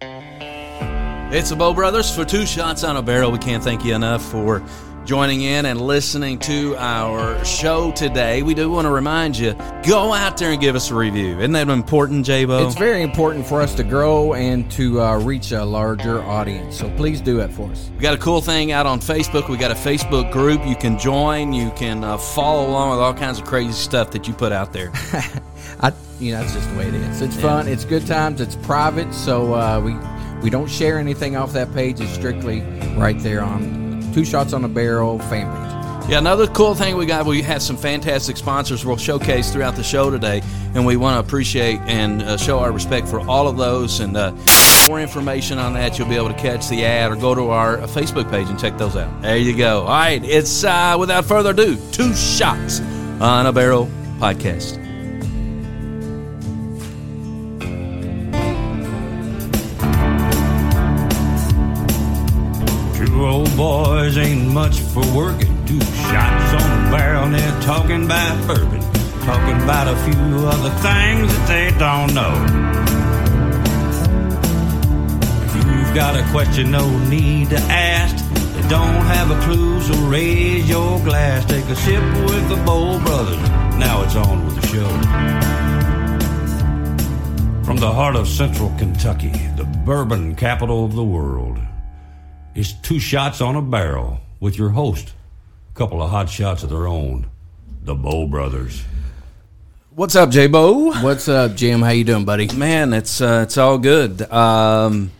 It's the Bo Brothers for two shots on a barrel. We can't thank you enough for joining in and listening to our show today. We do want to remind you go out there and give us a review. Isn't that important, J-Bo? It's very important for us to grow and to uh, reach a larger audience. So please do it for us. We got a cool thing out on Facebook. We got a Facebook group you can join. You can uh, follow along with all kinds of crazy stuff that you put out there. I, you know, that's just the way it is. It's fun. It's good times. It's private, so uh, we we don't share anything off that page. It's strictly right there on Two Shots on a Barrel fan page. Yeah, another cool thing we got, we had some fantastic sponsors we'll showcase throughout the show today, and we want to appreciate and uh, show our respect for all of those. And uh, more information on that, you'll be able to catch the ad or go to our uh, Facebook page and check those out. There you go. All right, it's uh, without further ado, Two Shots on a Barrel podcast. Boys ain't much for working. Two shots on a barrel and they're talking about bourbon. Talking about a few other things that they don't know. If you've got a question, no need to ask. They don't have a clue, so raise your glass. Take a sip with the Bo Brothers. Now it's on with the show. From the heart of central Kentucky, the bourbon capital of the world. It's two shots on a barrel with your host. A couple of hot shots of their own. The Bo Brothers. What's up, J-Bo? What's up, Jim? How you doing, buddy? Man, it's uh, it's all good. Um,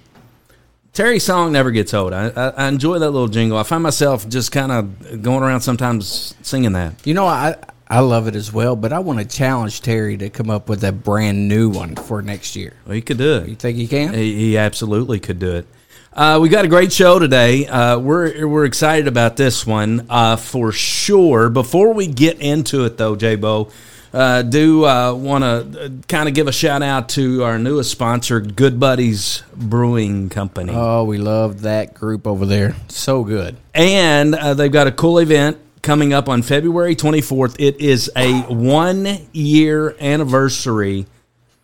Terry's song never gets old. I, I, I enjoy that little jingle. I find myself just kind of going around sometimes singing that. You know, I I love it as well, but I want to challenge Terry to come up with a brand new one for next year. Well, he could do it. You think he can? He, he absolutely could do it. Uh, we got a great show today. Uh, we're we're excited about this one uh, for sure. Before we get into it, though, J-Bo, uh, do uh, want to kind of give a shout out to our newest sponsor, Good Buddies Brewing Company. Oh, we love that group over there. So good. And uh, they've got a cool event coming up on February 24th. It is a one year anniversary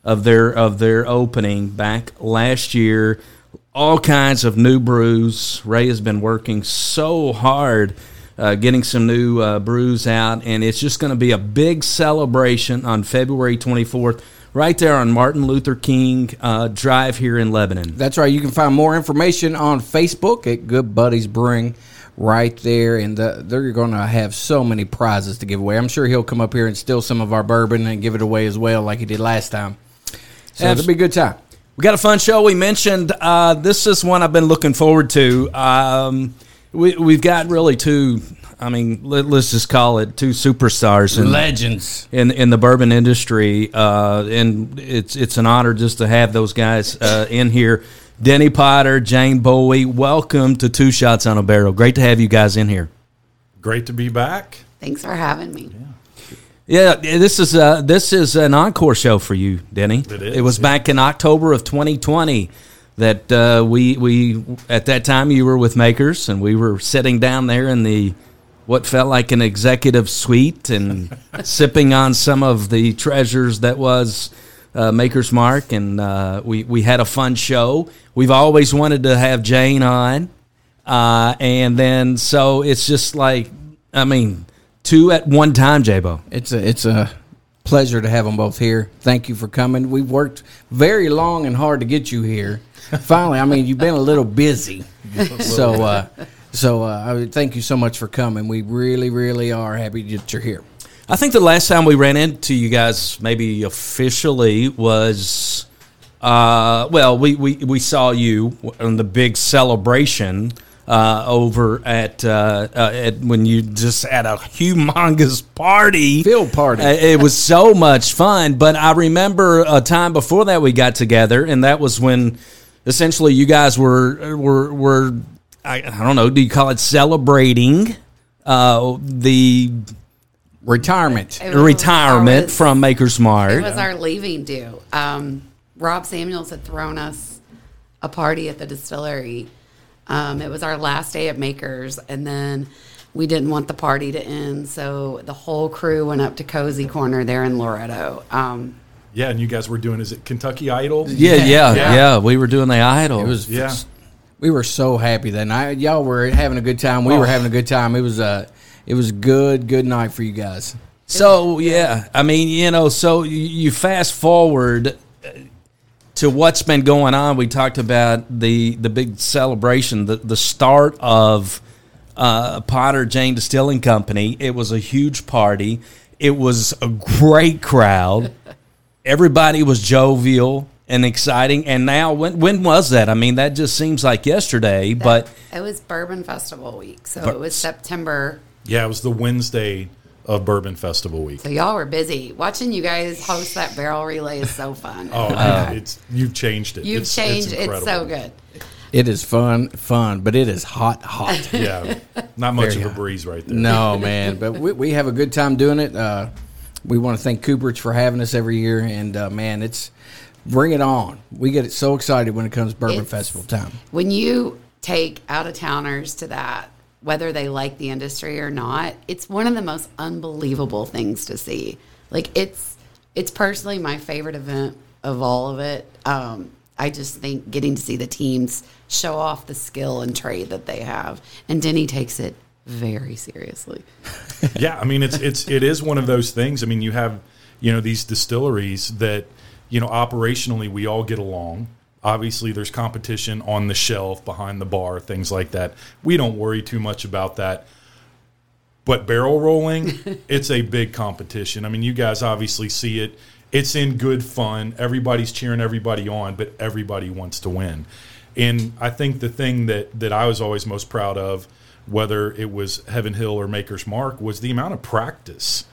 of their of their opening back last year. All kinds of new brews. Ray has been working so hard uh, getting some new uh, brews out, and it's just going to be a big celebration on February 24th, right there on Martin Luther King uh, Drive here in Lebanon. That's right. You can find more information on Facebook at Good Buddies Brewing right there. And the, they're going to have so many prizes to give away. I'm sure he'll come up here and steal some of our bourbon and give it away as well, like he did last time. So it'll be a good time. We got a fun show. We mentioned uh, this is one I've been looking forward to. Um, we, we've got really two. I mean, let, us just call it two superstars in, Legends. in in the bourbon industry, uh, and it's it's an honor just to have those guys uh, in here. Denny Potter, Jane Bowie, welcome to Two Shots on a Barrel. Great to have you guys in here. Great to be back. Thanks for having me. Yeah, this is uh, this is an encore show for you, Denny. It is, It was yeah. back in October of 2020 that uh, we we at that time you were with Makers and we were sitting down there in the what felt like an executive suite and sipping on some of the treasures that was uh, Maker's Mark and uh, we we had a fun show. We've always wanted to have Jane on, uh, and then so it's just like I mean two at one time, Jabo. It's a it's a pleasure to have them both here. Thank you for coming. We've worked very long and hard to get you here. Finally, I mean, you've been a little busy, so uh, so uh, I thank you so much for coming. We really, really are happy that you're here. I think the last time we ran into you guys, maybe officially, was uh, well, we, we, we saw you on the big celebration uh, over at, uh, uh, at when you just had a humongous party, Field party. Uh, it was so much fun. But I remember a time before that we got together, and that was when essentially you guys were were were I, I don't know, do you call it celebrating uh, the Retirement. Retirement was- from Maker's Mark. It was our leaving due. Um, Rob Samuels had thrown us a party at the distillery. Um, it was our last day at Makers, and then we didn't want the party to end, so the whole crew went up to Cozy Corner there in Loretto. Um, Yeah, and you guys were doing is it Kentucky Idol? Yeah, yeah, Yeah. yeah. We were doing the idol. It was Yeah. we were so happy that night. Y'all were having a good time. We Oh. were having a good time. It was a it was a good good night for you guys. So yeah, I mean, you know, so you, you fast forward to what's been going on. We talked about the the big celebration, the the start of uh, Potter Jane Distilling Company. It was a huge party. It was a great crowd. Everybody was jovial and exciting. And now, when when was that? I mean, that just seems like yesterday. But it was Bourbon Festival week, so But- it was September. Yeah, it was the Wednesday of Bourbon Festival week. So y'all were busy watching you guys host that barrel relay is so fun. Oh, man, it's you've changed it. You've It's- changed. It's, incredible. so good. It is fun, fun, but it is hot, hot. Yeah, not much Very of a breeze right there. no, man, but we, we have a good time doing it. Uh, we want to thank Cooperage for having us every year, and uh, man, it's bring it on. We get so excited when it comes Bourbon It's- Festival time. When you take out of towners to that, whether they like the industry or not, it's one of the most unbelievable things to see. Like it's it's personally my favorite event of all of it. Um, I just think getting to see the teams show off the skill and trade that they have, and Denny takes it very seriously. yeah, I mean it's it's it is one of those things. I mean, you have you know these distilleries that you know operationally we all get along. Obviously, there's competition on the shelf, behind the bar, things like that. We don't worry too much about that. But barrel rolling, it's a big competition. I mean, you guys obviously see it. It's in good fun. Everybody's cheering everybody on, but everybody wants to win. And I think the thing that that I was always most proud of, whether it was Heaven Hill or Maker's Mark, was the amount of practice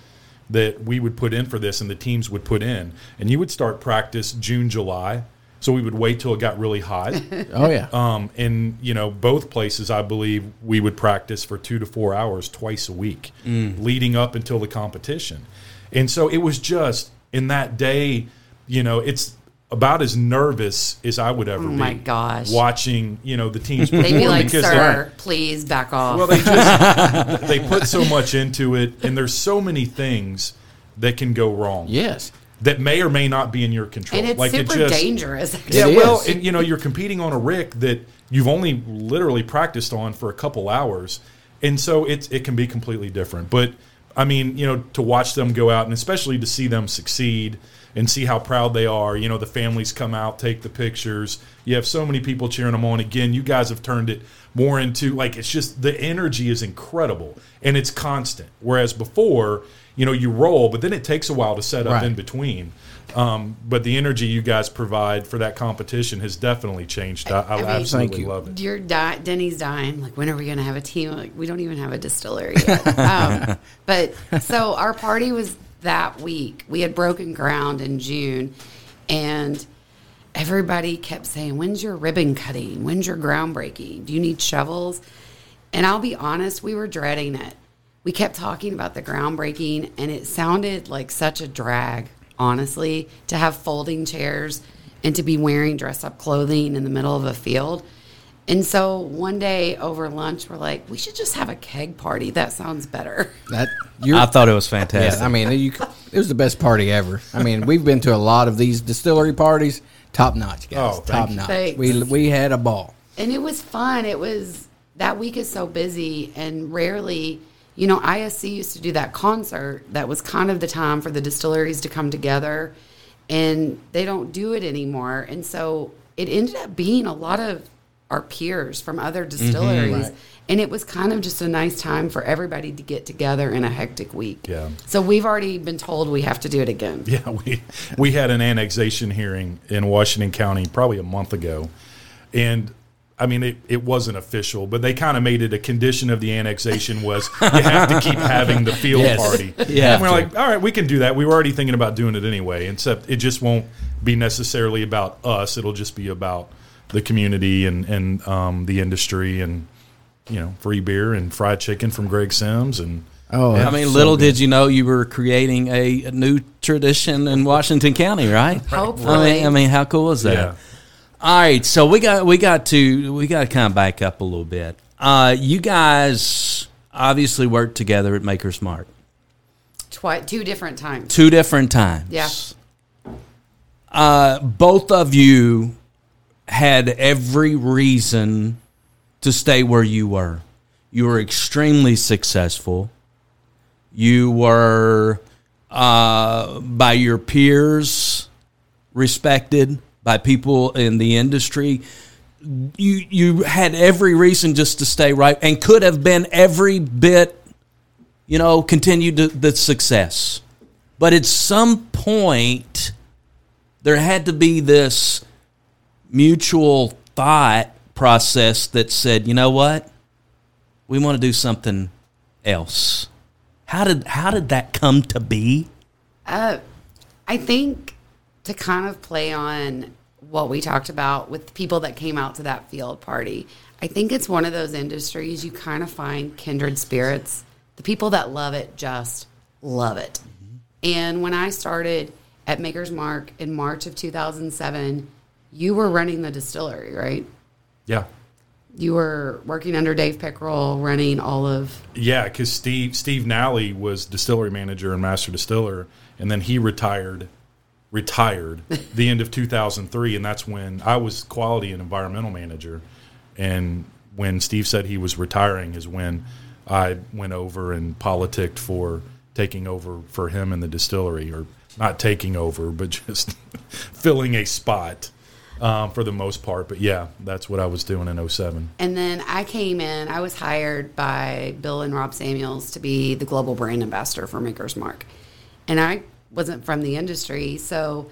that we would put in for this and the teams would put in. And you would start practice June, July. So we would wait till it got really hot. Oh yeah, Um, and you know, both places, I believe we would practice for two to four hours twice a week, leading up until the competition. And so it was just in that day, you know, it's about as nervous as I would ever Oh be. my gosh. watching you know the teams They'd be like, because "Sir, please back off." well, they just they put so much into it, and there's so many things that can go wrong yes. That may or may not be in your control. and it's like super it just, dangerous. yeah, It well, and, you know, you're competing on a rick that you've only literally practiced on for a couple hours, and so it's it can be completely different. But I mean, you know, to watch them go out and especially to see them succeed and see how proud they are. You know, the families come out, take the pictures. You have so many people cheering them on. Again, you guys have turned it more into like it's just the energy is incredible and it's constant. Whereas before, you know, you roll, but then it takes a while to set up Right. in between. Um, but the energy you guys provide for that competition has definitely changed. I, I, I mean- absolutely Thank you. love it. You're di- Denny's dying. Like, when are we going to have a team? Like, we don't even have a distillery yet. um, but so our party was that week. We had broken ground in June, and everybody kept saying, "When's your ribbon cutting? When's your groundbreaking? Do you need shovels?" And I'll be honest, we were dreading it. We kept talking about the groundbreaking, and it sounded like such a drag, honestly, to have folding chairs and to be wearing dress up clothing in the middle of a field. And so one day over lunch, we're like, we should just have a keg party. That sounds better. That you're, I thought it was Yeah, fantastic. I mean, you, it was the best party ever. I mean, we've been to a lot of these distillery parties, top notch, guys, Oh, top notch. Thanks. We we had a ball. And it was fun. It was that week is so busy and rarely, you know, ISC used to do that concert that was kind of the time for the distilleries to come together and they don't do it anymore. And so it ended up being a lot of our peers from other mm-hmm. distilleries. Right. And it was kind of just a nice time for everybody to get together in a hectic week. Yeah. So we've already been told we have to do it again. Yeah, we we had an annexation hearing in Washington County probably a month ago, and I mean it, it wasn't official, but they kind of made it a condition of the annexation was you have to keep having the field Yes. party. Yeah, and we're like, all right, we can do that. We were already thinking about doing it anyway, except it just won't be necessarily about us. It'll just be about the community and and um, the industry and you know free beer and fried chicken from Greg Sims and. Oh, I mean, little did you know you were creating a, a new tradition in Washington County, right? Hopefully. I mean, I mean, how cool is that? Yeah. All right, so we got we got to we got to kind of back up a little bit. Uh, you guys obviously worked together at Maker's Mark. Twi- two different times. two different times. Yeah. uh, both of you had every reason to stay where you were. You were extremely successful. You were, uh, by your peers, respected by people in the industry. You you had every reason just to stay right, and could have been every bit, you know, continued to, the success. But at some point, there had to be this mutual thought process that said, you know what, we want to do something else. How did how did that come to be? Uh, I think to kind of play on what we talked about with people that came out to that field party. I think it's one of those industries you kind of find kindred spirits. The people that love it just love it. Mm-hmm. And when I started at Maker's Mark in March of 2007, you were running the distillery, right? Yeah. You were working under Dave Pickerell, running all of. Yeah, because Steve Steve Nally was distillery manager and master distiller, and then he retired retired the end of 2003 and that's when I was quality and environmental manager. And when Steve said he was retiring is when I went over and politicked for taking over for him in the distillery or not taking over but just filling a spot um, for the most part. But yeah that's what I was doing in 07 And then I came in, I was hired by Bill and Rob Samuels to be the global brand ambassador for Maker's Mark. And I wasn't from the industry. So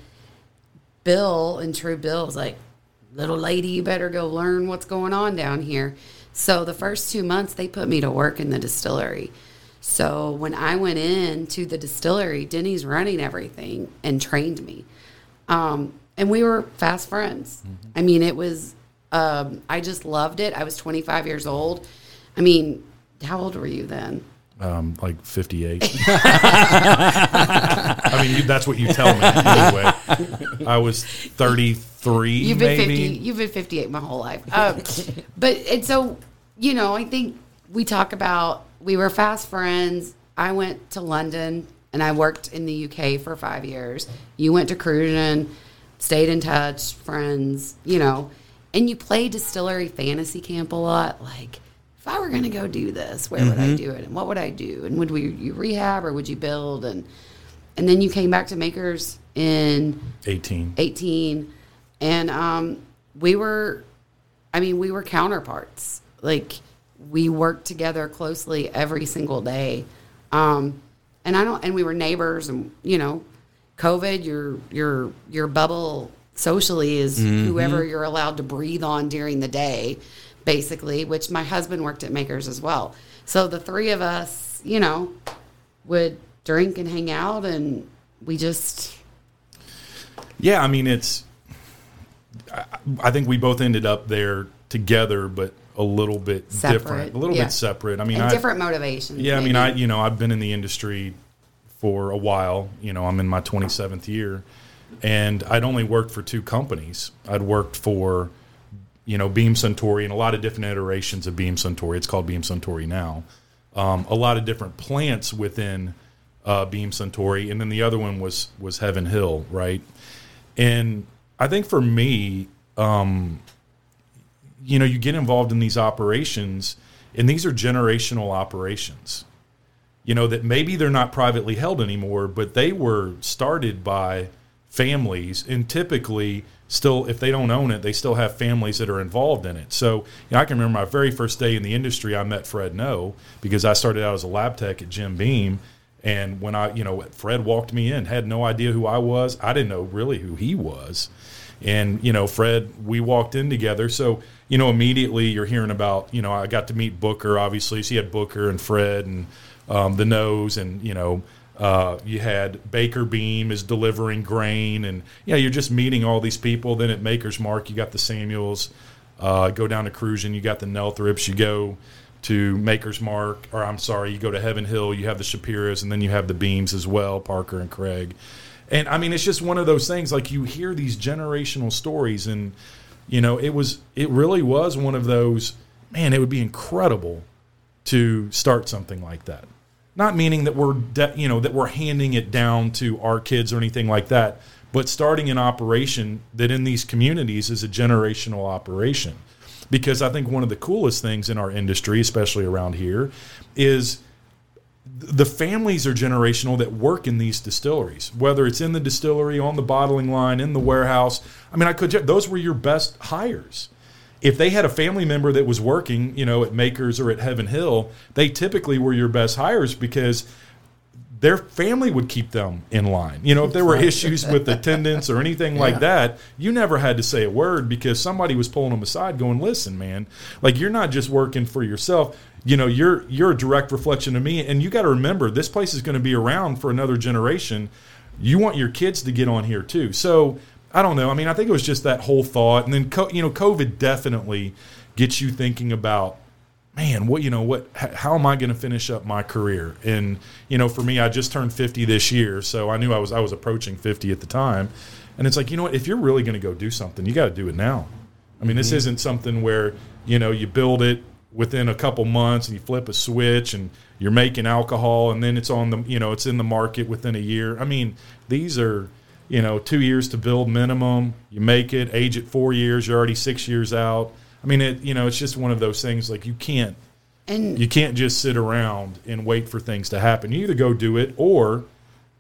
Bill, and true Bill, was like, little lady, you better go learn what's going on down here. So the first two months, they put me to work in the distillery. So when I went in to the distillery, Denny's running everything and trained me. Um, and we were fast friends. I mean, it was, um, I just loved it. I was 25 years old. I mean, how old were you then? Um, like 58. I mean, you, that's what you tell me. Anyway, I was 33, You've been maybe. 50. You've been 58 my whole life. Um, but and so you know, I think we talk about we were fast friends. I went to London and I worked in the UK for five years. You went to Cruzan, stayed in touch, friends. You know, and you play distillery fantasy camp a lot. Like, if I were going to go do this, where would I do it, and what would I do, and would we you rehab or would you build? And and then you came back to Makers in 18. 18 and um, we were i mean we were counterparts. Like we worked together closely every single day. Um, and i don't and we were neighbors and you know covid your your your bubble socially is whoever you're allowed to breathe on during the day basically which my husband worked at makers as well so the three of us you know would drink and hang out and we just Yeah, I mean, it's. I, I think we both ended up there together, but a little bit Separate, different, a little yeah. bit separate. I mean, I, different motivations Yeah, I mean. I you know I've been in the industry for a while. You know, I'm in my 27th year, and I'd only worked for two companies. I'd worked for you know Beam Suntory and a lot of different iterations of Beam Suntory. It's called Beam Suntory now. Um, a lot of different plants within uh, Beam Suntory, and then the other one was was Heaven Hill, right? And I think for me, um, you know, you get involved in these operations, and these are generational operations. You know, that maybe they're not privately held anymore, but they were started by families, and typically, still, if they don't own it, they still have families that are involved in it. So, you know, I can remember my very first day in the industry, I met Fred Noe because I started out as a lab tech at Jim Beam. And when I, you know, Fred walked me in, had no idea who I was. I didn't know really who he was. And, you know, Fred, we walked in together. So, you know, immediately you're hearing about, you know, I got to meet Booker, obviously. So you had Booker and Fred and um, the Noes, and, you know, uh, you had Baker Beam is delivering grain. And, you know, you're just meeting all these people. Then at Maker's Mark, you got the Samuels. Uh, go down to Cruzan, you got the Nelthropps. You go to Maker's Mark, or I'm sorry, you go to Heaven Hill, you have the Shapiras, and then you have the Beams as well, Parker and Craig. And I mean, it's just one of those things. Like you hear these generational stories, and you know, it was, it really was one of those. Man, it would be incredible to start something like that. Not meaning that we're, de- you know, that we're handing it down to our kids or anything like that, but starting an operation that in these communities is a generational operation. Because I think one of the coolest things in our industry, especially around here, is the families are generational that work in these distilleries, whether it's in the distillery, on the bottling line, in the warehouse. I mean, I could those were your best hires. If they had a family member that was working, you know, at Makers or at Heaven Hill, they typically were your best hires because their family would keep them in line. You know, if there were issues with attendance or anything like that, you never had to say a word because somebody was pulling them aside going, "Listen, man, like you're not just working for yourself. You know, you're you're a direct reflection of me and you got to remember this place is going to be around for another generation. You want your kids to get on here too." So, I don't know. I mean, I think it was just that whole thought and then co- you know, COVID definitely gets you thinking about man, what you know, what how am I going to finish up my career? And you know, for me, I just turned 50 this year, so I knew I was I was approaching 50 at the time. And it's like, you know what, if you're really going to go do something, you got to do it now. I mean, this mm-hmm. isn't something where, you know, you build it within a couple months and you flip a switch and you're making alcohol and then it's on the, you know, it's in the market within a year. I mean, these are, you know, 2 years to build minimum. You make it, age it 4 years, you're already 6 years out I mean, it you know, it's just one of those things. Like you can't and you can't just sit around and wait for things to happen. You either go do it or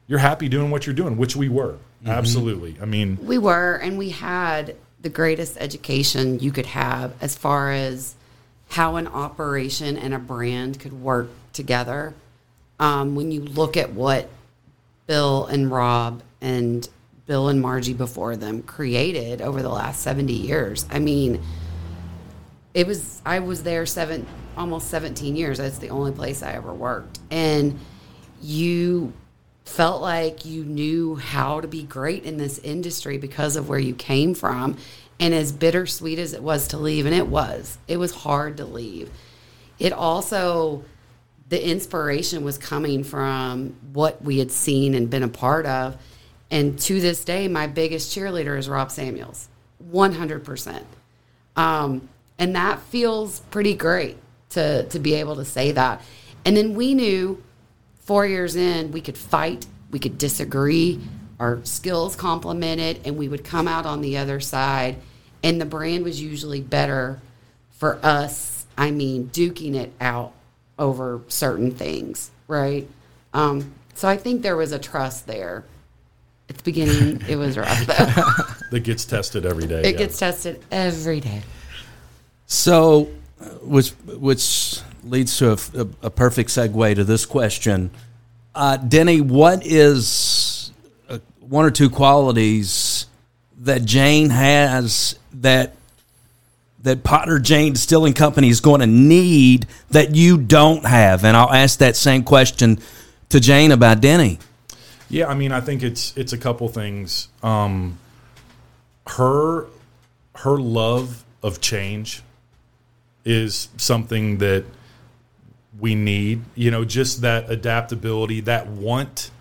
you're happy doing what you're doing, which we were mm-hmm. absolutely. I mean, we were, and we had the greatest education you could have as far as how an operation and a brand could work together. Um, when you look at what Bill and Rob and Bill and Margie before them created over the last 70 years, I mean, it was I was there seven almost 17 years. That's the only place I ever worked. And you felt like you knew how to be great in this industry because of where you came from. And as bittersweet as it was to leave, and it was, it was hard to leave. It also, the inspiration was coming from what we had seen and been a part of. And to this day, my biggest cheerleader is Rob Samuels, 100%. Um, and that feels pretty great to to be able to say that. And then we knew four years in we could fight, we could disagree, our skills complemented, and we would come out on the other side. And the brand was usually better for us. I mean, duking it out over certain things, right? Um, so I think there was a trust there. At the beginning, it was rough though. that gets tested every day. It yeah. gets tested every day. So, which which leads to a, a, a perfect segue to this question, uh, Denny. What is uh, one or two qualities that Jane has that that Potter Jane Distilling Company is going to need that you don't have? And I'll ask that same question to Jane about Denny. Yeah, I mean, I think it's it's a couple things. Um, her her love of change is something that we need. You know, just that adaptability, that want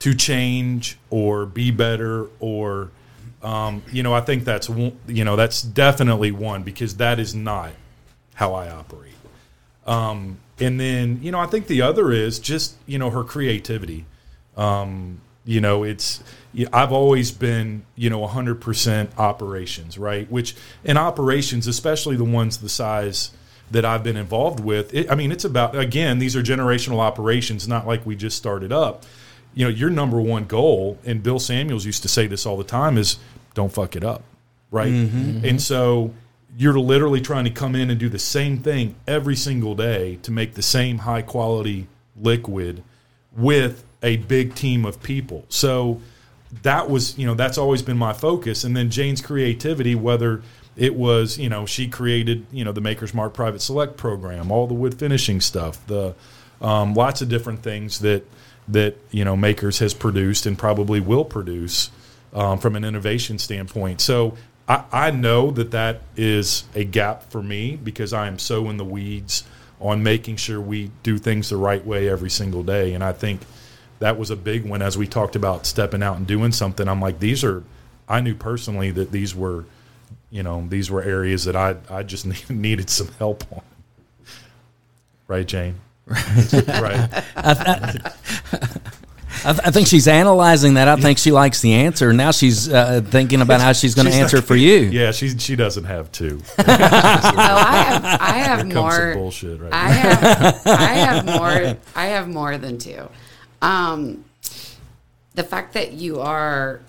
to change or be better or um, you know, I think that's you know that's definitely one because that is not how I operate. Um, and then you know, I think the other is just you know her creativity. Um, you know, it's I've always been, you know, 100% operations, right? Which in operations, especially the ones the size that I've been involved with, it, I mean, it's about again, these are generational operations, not like we just started up. You know, your number one goal, and Bill Samuels used to say this all the time, is don't fuck it up, right? Mm-hmm, mm-hmm. And so you're literally trying to come in and do the same thing every single day to make the same high quality liquid with a big team of people. So that was, you know, that's always been my focus. And then Jane's creativity, whether it was, you know, she created, you know, the Maker's Mark Private Select program, all the wood finishing stuff, the um, lots of different things that that you know Makers has produced and probably will produce um, from an innovation standpoint. So I, I know that that is a gap for me because I am so in the weeds on making sure we do things the right way every single day. And I think that was a big one as we talked about stepping out and doing something. I'm like, these are, I knew personally that these were, you know, these were areas that I, I just needed some help on. Right, Jane? Right. I, I, th- I think she's analyzing that. I think she likes the answer. Now she's uh, thinking about how she's going to answer like- for you. Yeah, she she doesn't have two. Oh, I have I have Here comes some more. bullshit right I have I have more. I have more than two. Um, the fact that you are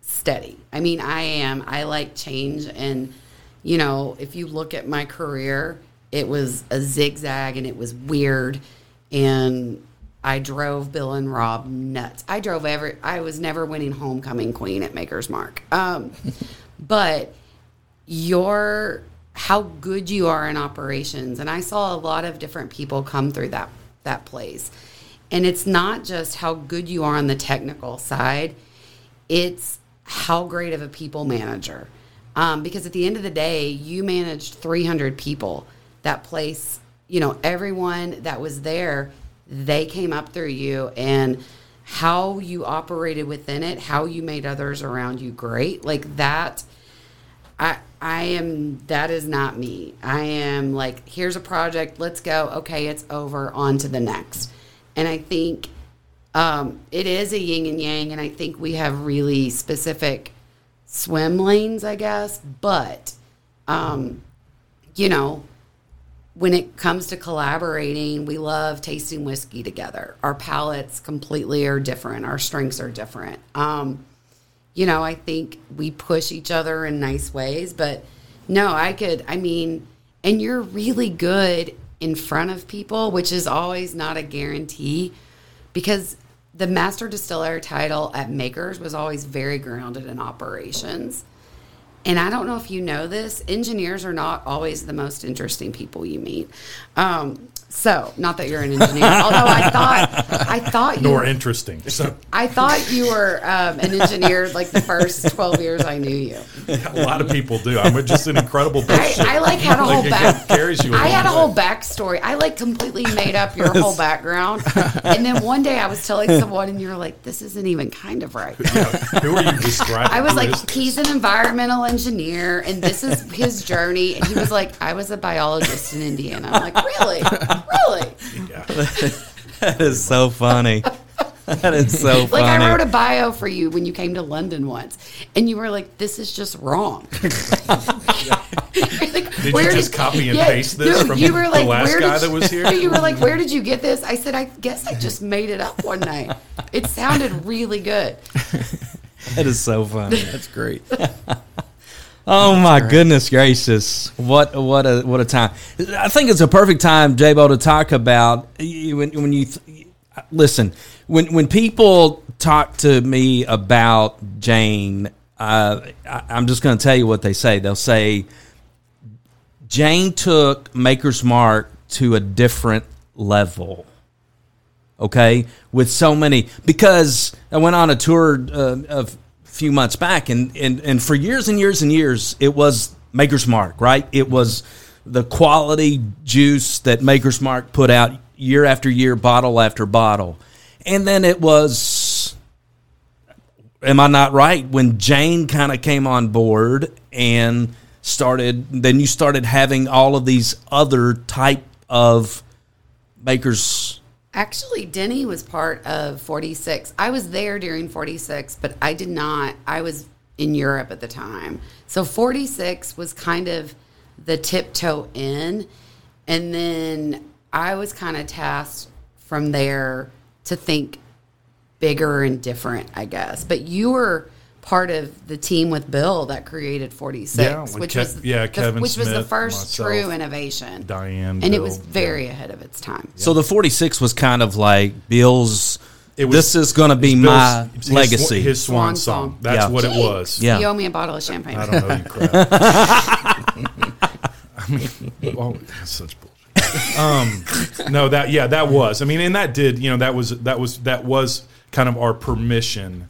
steady. I mean, I am. I like change, and you know, if you look at my career, it was a zigzag, and it was weird, and I drove Bill and Rob nuts. I drove every. I was never winning homecoming queen at Maker's Mark. Um, but your how good you are in operations and i saw a lot of different people come through that that place and it's not just how good you are on the technical side it's how great of a people manager um, because at the end of the day you managed 300 people that place you know everyone that was there they came up through you and how you operated within it how you made others around you great like that I I am that is not me. I am like here's a project, let's go. Okay, it's over, on to the next. And I think um, it is a yin and yang, and I think we have really specific swim lanes, I guess. But um, you know, when it comes to collaborating, we love tasting whiskey together. Our palates completely are different. Our strengths are different. Um, you know, I think we push each other in nice ways, but no, I could, I mean, and you're really good in front of people, which is always not a guarantee because the master distiller title at Makers was always very grounded in operations. And I don't know if you know this, engineers are not always the most interesting people you meet. Um, so, not that you're an engineer, although I thought I thought you Nor interesting. So I thought you were um, an engineer like the first 12 years I knew you. a lot of people do. I'm just an incredible I. I like had a whole Like, back. carries you I had a long whole backstory. I like completely made up your whole background, and then one day I was telling someone, and you're like, "This isn't even kind of right." Who are you describing? I was Who like, "He's an environmental engineer, and this is his journey." And he was like, "I was a biologist in Indiana." I'm like, "Really, really?" Yeah. That is so funny. That is so funny. Like I wrote a bio for you when you came to London once, and you were like, "This is just wrong." You're like, Did you just copy and paste this from the last guy that was here? You were like, "Where did you get this?" I said, "I guess I just made it up one night." It sounded really good. that is so funny. That's great. Oh my goodness gracious! What what a what a time! I think it's a perfect time, Jabo, to talk about when when you th- listen when when people talk to me about Jane. Uh, I, I'm just going to tell you what they say. They'll say Jane took Maker's Mark to a different level okay with so many because i went on a tour uh, a few months back and, and and for years and years and years it was maker's mark right? It was the quality juice that maker's mark put out year after year bottle after bottle. And then it was am i not right? When jane kind of came on board and started then you started having all of these other type of makers Actually, Denny was part of 46. I was there during 46, but I did not. I was in Europe at the time. So 46 was kind of the tiptoe in. And then I was kind of tasked from there to think bigger and different, I guess. But you were part of the team with Bill that created 46, Yeah, which Ke- was yeah, the, Kevin which was the first myself, true innovation. Diane, and it was very ahead of its time. So the 46 was kind of like Bill's. It was- this is going to be my his legacy. His swan, Swan song. song. That's Yeah. what it was. Yeah. You owe me a bottle of champagne. I don't know you crap. I mean, oh, that's such bullshit. Um, no, that yeah, that was. I mean, and that did. You know, that was that was that was kind of our permission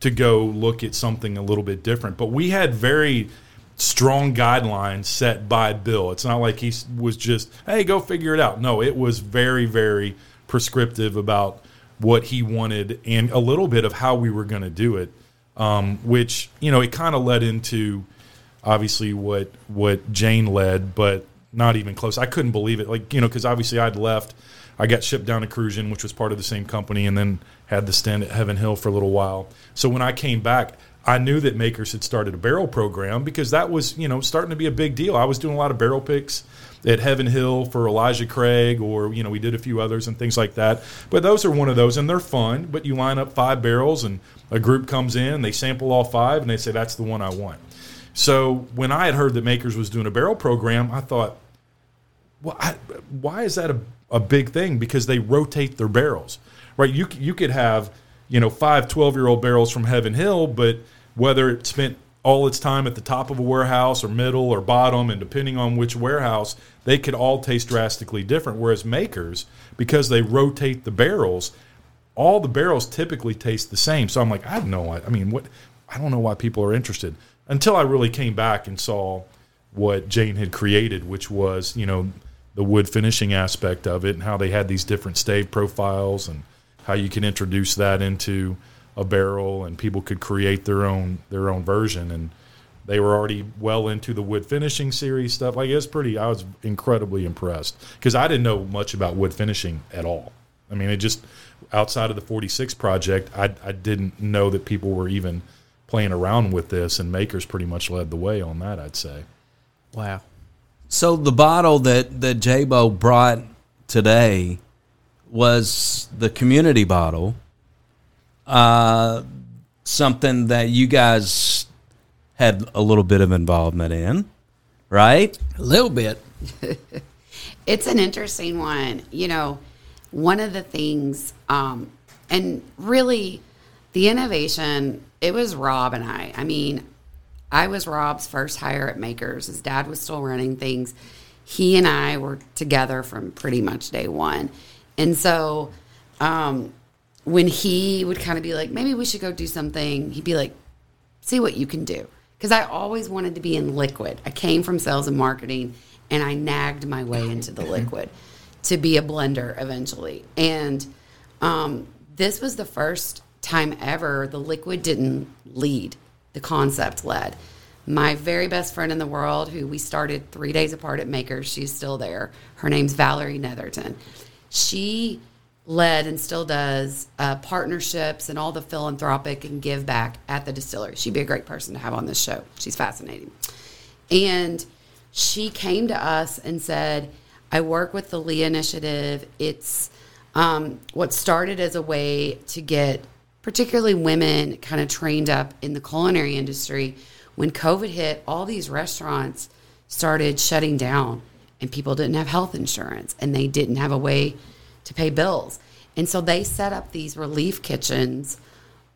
to go look at something a little bit different. But we had very strong guidelines set by Bill. It's not like he was just, hey, go figure it out. No, it was very, very prescriptive about what he wanted and a little bit of how we were going to do it. Um, which you know, it kind of led into obviously what what Jane led, but not even close. I couldn't believe it. Like you know, because obviously I'd left. I got shipped down to Cruzan, which was part of the same company, and then had the stint at Heaven Hill for a little while. So when I came back, I knew that Makers had started a barrel program because that was you know starting to be a big deal. I was doing a lot of barrel picks at Heaven Hill for Elijah Craig, or you know we did a few others and things like that. But those are one of those, and they're fun. But you line up five barrels, and a group comes in, they sample all five, and they say that's the one I want. So when I had heard that Makers was doing a barrel program, I thought, well, I, why is that a, a big thing? Because they rotate their barrels, right? You you could have you know five 12 year old barrels from Heaven Hill, but whether it spent all its time at the top of a warehouse or middle or bottom, and depending on which warehouse, they could all taste drastically different. Whereas makers, because they rotate the barrels, all the barrels typically taste the same. So I'm like, I have no, I mean, what? I don't know why people are interested until I really came back and saw what Jane had created, which was you know the wood finishing aspect of it and how they had these different stave profiles and how you can introduce that into a barrel and people could create their own their own version. And they were already well into the wood finishing series stuff. Like it's pretty i was incredibly impressed because i didn't know much about wood finishing at all. I mean it just outside of the 46 project i, I didn't know that people were even playing around with this and makers pretty much led the way on that i'd say. Wow. So the bottle that that Jabo brought today was the community bottle. Uh, something that you guys had a little bit of involvement in, right? A little bit. It's an interesting one. You know, one of the things, um, and really the innovation, it was Rob and I. I mean, I was Rob's first hire at Makers. His dad was still running things. He and I were together from pretty much day one. And so um, when he would kind of be like, maybe we should go do something, he'd be like, see what you can do. Because I always wanted to be in liquid. I came from sales and marketing and I nagged my way into the liquid to be a blender eventually. And um, this was the first time ever the liquid didn't lead, the concept led. My very best friend in the world, who we started three days apart at Makers, she's still there. Her name's Valerie Netherton. She led and still does uh, partnerships and all the philanthropic and give back at the distillery. She'd be a great person to have on this show. She's fascinating. And she came to us and said, I work with the Lee Initiative. It's um, what started as a way to get particularly women kind of trained up in the culinary industry. When COVID hit, all these restaurants started shutting down and people didn't have health insurance and they didn't have a way to pay bills. And so they set up these relief kitchens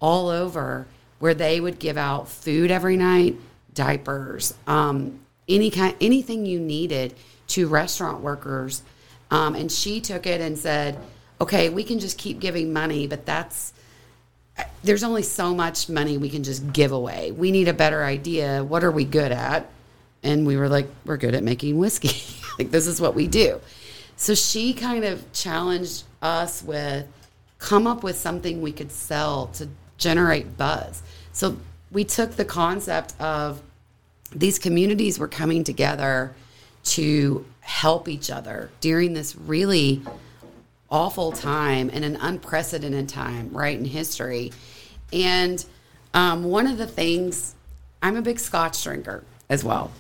all over where they would give out food every night, diapers, um, any kind, anything you needed to restaurant workers. Um, and she took it and said, "Okay, we can just keep giving money, but that's there's only so much money we can just give away. We need a better idea. What are we good at?" And we were like, "We're good at making whiskey. like this is what we do." So she kind of challenged us with come up with something we could sell to generate buzz. So we took the concept of these communities were coming together to help each other during this really awful time and an unprecedented time, right, in history. And um, one of the things, I'm a big scotch drinker as well.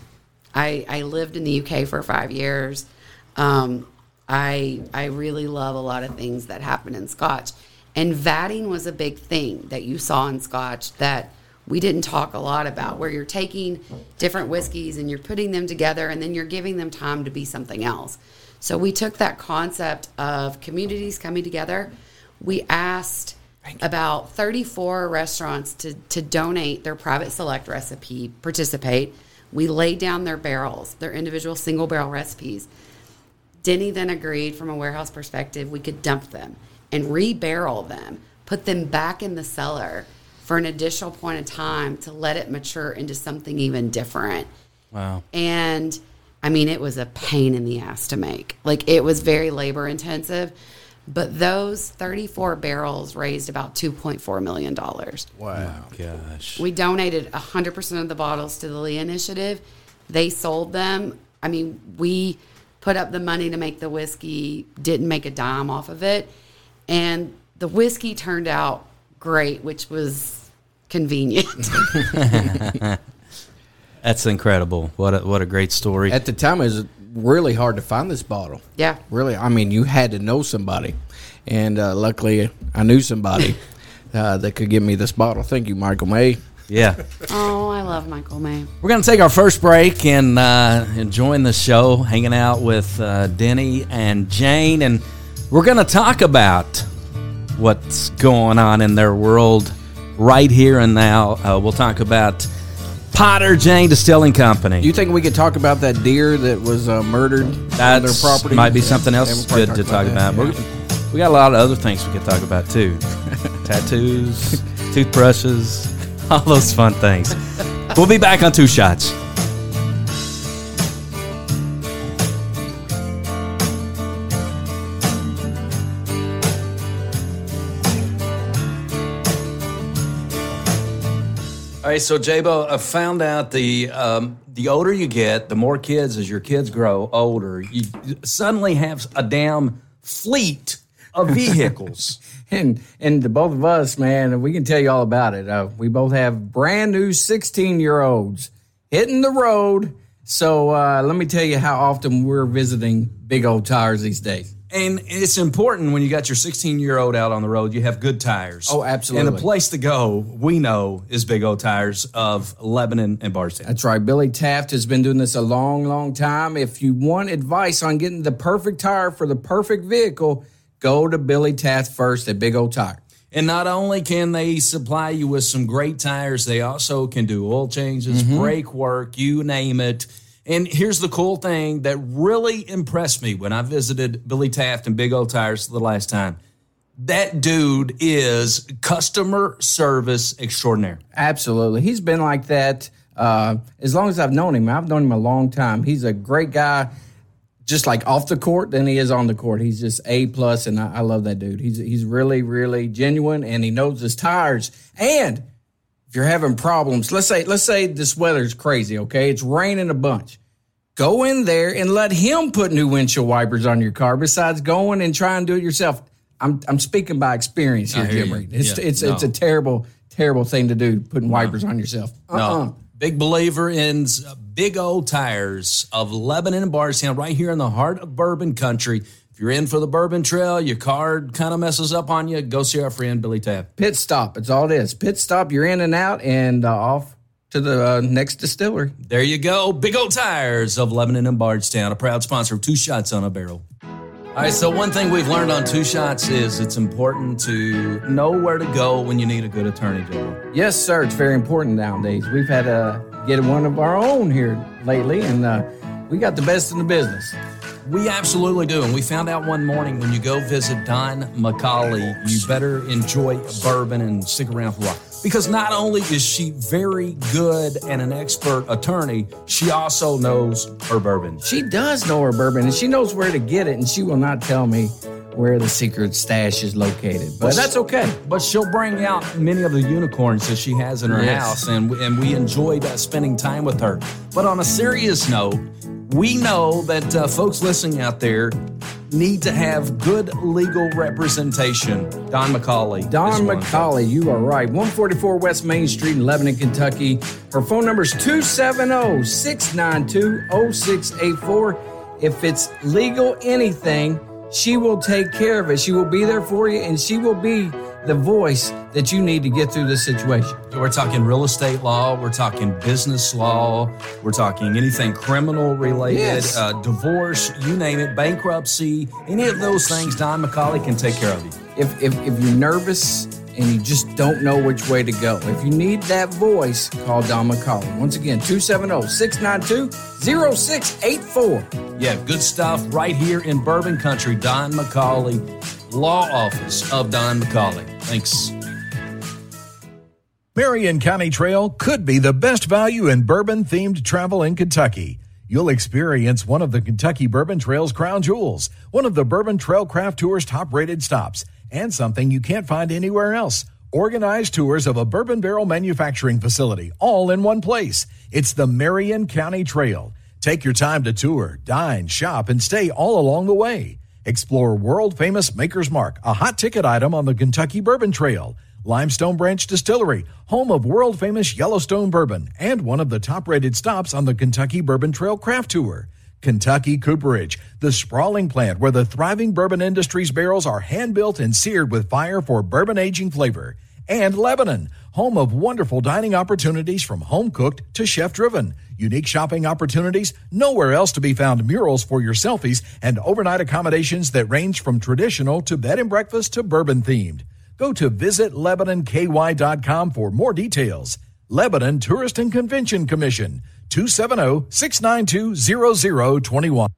I, I lived in the UK for five years. Um, I I really love a lot of things that happen in Scotch, and vatting was a big thing that you saw in Scotch that we didn't talk a lot about. Where you're taking different whiskeys and you're putting them together, and then you're giving them time to be something else. So we took that concept of communities coming together. We asked about 34 restaurants to to donate their private select recipe, participate. We laid down their barrels, their individual single barrel recipes Denny then agreed from a warehouse perspective we could dump them and rebarrel them, put them back in the cellar for an additional point of time to let it mature into something even different. Wow. And I mean, it was a pain in the ass to make. Like, it was very labor intensive. But those 34 barrels raised about $2.4 million. Wow. Gosh. We donated 100% of the bottles to the Lee Initiative. They sold them I mean, we put up the money to make the whiskey, didn't make a dime off of it, and the whiskey turned out great, which was convenient. That's incredible. What a, what a great story. At the time, it was really hard to find this bottle. yeah. Really, I mean, you had to know somebody, and uh, luckily, I knew somebody uh, that could give me this bottle. Thank you, Michael May. yeah. Oh, I love Michael May. We're going to take our first break and uh, enjoying the show, hanging out with uh, Denny and Jane, and we're going to talk about what's going on in their world right here and now. Uh, we'll talk about Potter Jane Distilling Company. Do you think we could talk about that deer that was uh, murdered on their property? might be something else Yeah, we'll good to talk about. that. We're- We got a lot of other things we could talk about too. Tattoos, toothbrushes, all those fun things. We'll be back on Two Shots. All right, so Jabo, I found out the um, the older you get, the more kids as your kids grow older, you suddenly have a damn fleet of vehicles. and and the both of us, man, we can tell you all about it. Uh, we both have brand new sixteen year olds hitting the road. So uh, let me tell you how often we're visiting Big O Tires these days. And it's important when you got your 16 year old out on the road, you have good tires. Oh, absolutely. And the place to go, we know, is Big O Tires of Lebanon and Bardstown. That's right. Billy Taft has been doing this a long, long time. If you want advice on getting the perfect tire for the perfect vehicle, go to Billy Taft first at Big O Tire. And not only can they supply you with some great tires, they also can do oil changes, Mm-hmm. brake work, you name it. And here's the cool thing that really impressed me when I visited Billy Taft and Big O Tires the last time. That dude is customer service extraordinaire. Absolutely. He's been like that uh, as long as I've known him. I've known him a long time. He's a great guy, just like off the court than he is on the court. He's just A plus, and I, I love that dude. He's he's really really genuine, and he knows his tires. And if you're having problems, let's say let's say this weather's crazy. Okay, it's raining a bunch. Go in there and let him put new windshield wipers on your car. Besides going and trying to do it yourself. I'm I'm speaking by experience here, Jim. Reed. It's Yeah, it's it's a terrible terrible thing to do putting wipers on yourself. Uh-uh. No, big believer in Big O Tires of Lebanon and Bardstown, right here in the heart of bourbon country. If you're in for the bourbon trail, your card kind of messes up on you, go see our friend Billy Taft. Pit stop. It's all it is. Pit stop. You're in and out and uh, off to the uh, next distillery. There you go. Big O Tires of Lebanon and Bardstown, a proud sponsor of Two Shots on a Barrel. All right, so one thing we've learned on Two Shots is it's important to know where to go when you need a good attorney, Joe. Yes, sir. It's very important nowadays. We've had to get one of our own here lately, and uh, we got the best in the business. We absolutely do. And we found out one morning when you go visit Don McCauley, you better enjoy bourbon and stick around for a while. Because not only is she very good and an expert attorney, she also knows her bourbon. She does know her bourbon, and she knows where to get it, and she will not tell me where the secret stash is located. But that's okay. But she'll bring out many of the unicorns that she has in her Yes. house, and, and we enjoyed uh, spending time with her. But on a serious note, we know that uh, folks listening out there need to have good legal representation. Don McCauley. Don. McCauley, you are right. 144 West Main Street in Lebanon, Kentucky. Her phone number is 270 692 0684. If it's legal anything, she will take care of it. She will be there for you, and she will be the voice that you need to get through this situation. We're talking real estate law. We're talking business law. We're talking anything criminal related, Yes. uh, divorce, you name it, bankruptcy, any of those things. Don McCauley can take care of you. If, if, if you're nervous and you just don't know which way to go, if you need that voice, call Don McCauley. Once again, 270 692 0684. Yeah, good stuff right here in Bourbon Country. Don McCauley, Law Office of Don McCauley. Thanks. Marion County Trail could be the best value in bourbon themed travel in Kentucky. You'll experience one of the Kentucky Bourbon Trail's crown jewels, one of the Bourbon Trail Craft Tour's top rated stops, and something you can't find anywhere else. Organized tours of a bourbon barrel manufacturing facility, all in one place. It's the Marion County Trail. Take your time to tour, dine, shop, and stay all along the way. Explore world famous Maker's Mark, a hot ticket item on the Kentucky Bourbon Trail. Limestone Branch Distillery, home of world famous Yellowstone bourbon, and one of the top rated stops on the Kentucky Bourbon Trail Craft Tour. Kentucky Cooperage, the sprawling plant where the thriving bourbon industry's barrels are hand built and seared with fire for bourbon aging flavor. And Lebanon, home of wonderful dining opportunities from home cooked to chef driven. Unique shopping opportunities, nowhere else to be found murals for your selfies, and overnight accommodations that range from traditional to bed and breakfast to bourbon themed. Go to visitlebanonky.com for more details. Lebanon Tourist and Convention Commission, oh, 270 692 0021.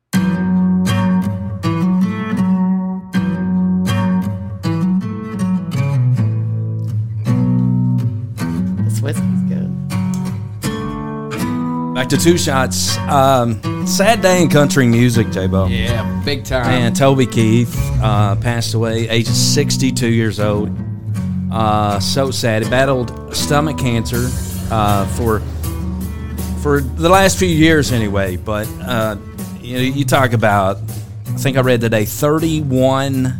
Back to two shots. Um, sad day in country music, J Bo. Yeah, big time. Man, Toby Keith uh, passed away, age 62 years old. Uh, so sad. He battled stomach cancer uh, for for the last few years, anyway. But uh, you know, you talk about. I think I read today 31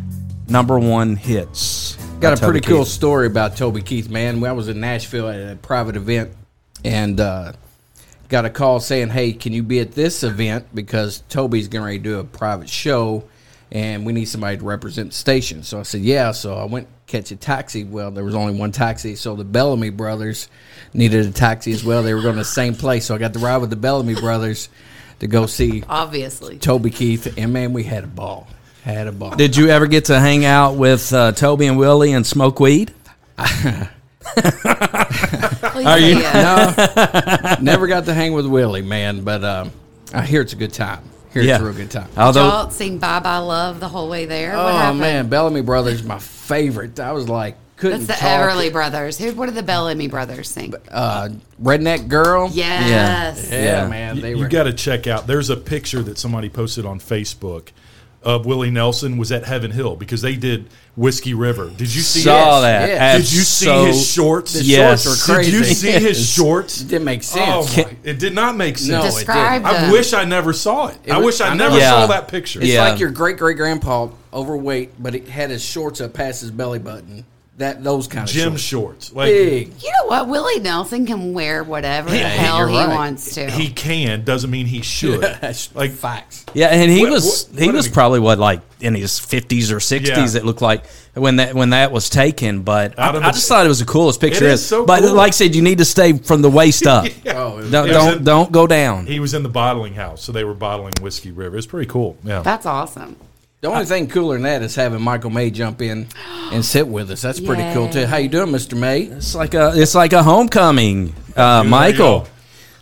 number one hits. Got a pretty cool story about Toby Keith, man. I was in Nashville at a private event and uh, got a call saying, "Hey, can you be at this event because Toby's going to do a private show, and we need somebody to represent the station." So I said, "Yeah." So I went catch a taxi. Well, there was only one taxi, so the Bellamy brothers needed a taxi as well. They were going to the same place, so I got to ride with the Bellamy brothers to go see Obviously. Toby Keith, and man, we had a ball. Had a ball. Did you ever get to hang out with uh, Toby and Willie and smoke weed? Please Are you- say. No, never got to hang with Willie, man. But um, I hear it's a good time. Hear it's a real good time. Although Y'all sing Bye Bye Love the whole way there? Oh man, Bellamy Brothers, my favorite. I was like, couldn't That's the talk. Everly Brothers. Who? What did the Bellamy Brothers sing? Uh, Redneck Girl. Yes. yeah, Yeah. man. They you were. got to check out. There's a picture that somebody posted on Facebook of Willie Nelson was at Heaven Hill because they did Whiskey River. Did you see saw it? that. Yeah. Did you see So- his shorts? The Yes. shorts were crazy. Did you see his shorts? It didn't make Oh, sense. my, it did not make sense. No, it didn't. I wish I never saw it. I was- wish I, I never Yeah. saw that picture. It's Yeah. like your great great grandpa, overweight, but he had his shorts up past his belly button. That those kind of Gym shorts. shorts. Like Big. You know what? Willie Nelson can wear whatever the Yeah, hell he right. wants to. he can doesn't mean he should. That's like facts. Yeah, and he What- was what- he what was did he- probably what like in his fifties or sixties. Yeah. It looked like when that when that was taken. But I, Out of I the- just thought it was the coolest picture. It is so but cool. like I said, you need to stay from the waist up. Oh, it was- Don't don't, in- don't go down. he was in the bottling house, so they were bottling Whiskey River. It's pretty cool. Yeah. That's awesome. The only thing cooler than that is having Michael May jump in and sit with us. That's pretty cool too. How you doing, Mister May? It's like a it's like a homecoming, uh, Michael.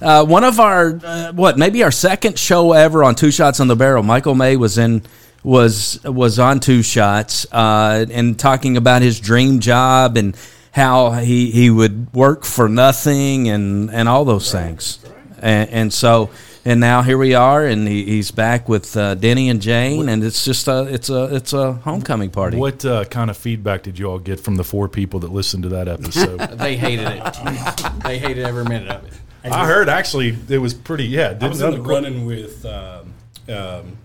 Uh, one of our uh, what maybe our second show ever on Two Shots on the Barrel. Michael May was in was was on Two Shots uh, and talking about his dream job and how he he would work for nothing and and all those things. And, and so and now here we are, and he, he's back with uh, Denny and Jane, and it's just a it's a it's a homecoming party. What uh, kind of feedback did you all get from the four people that listened to that episode? They hated it. they hated every minute of it. I heard actually it was pretty. Yeah, I didn't was in the running with um, um,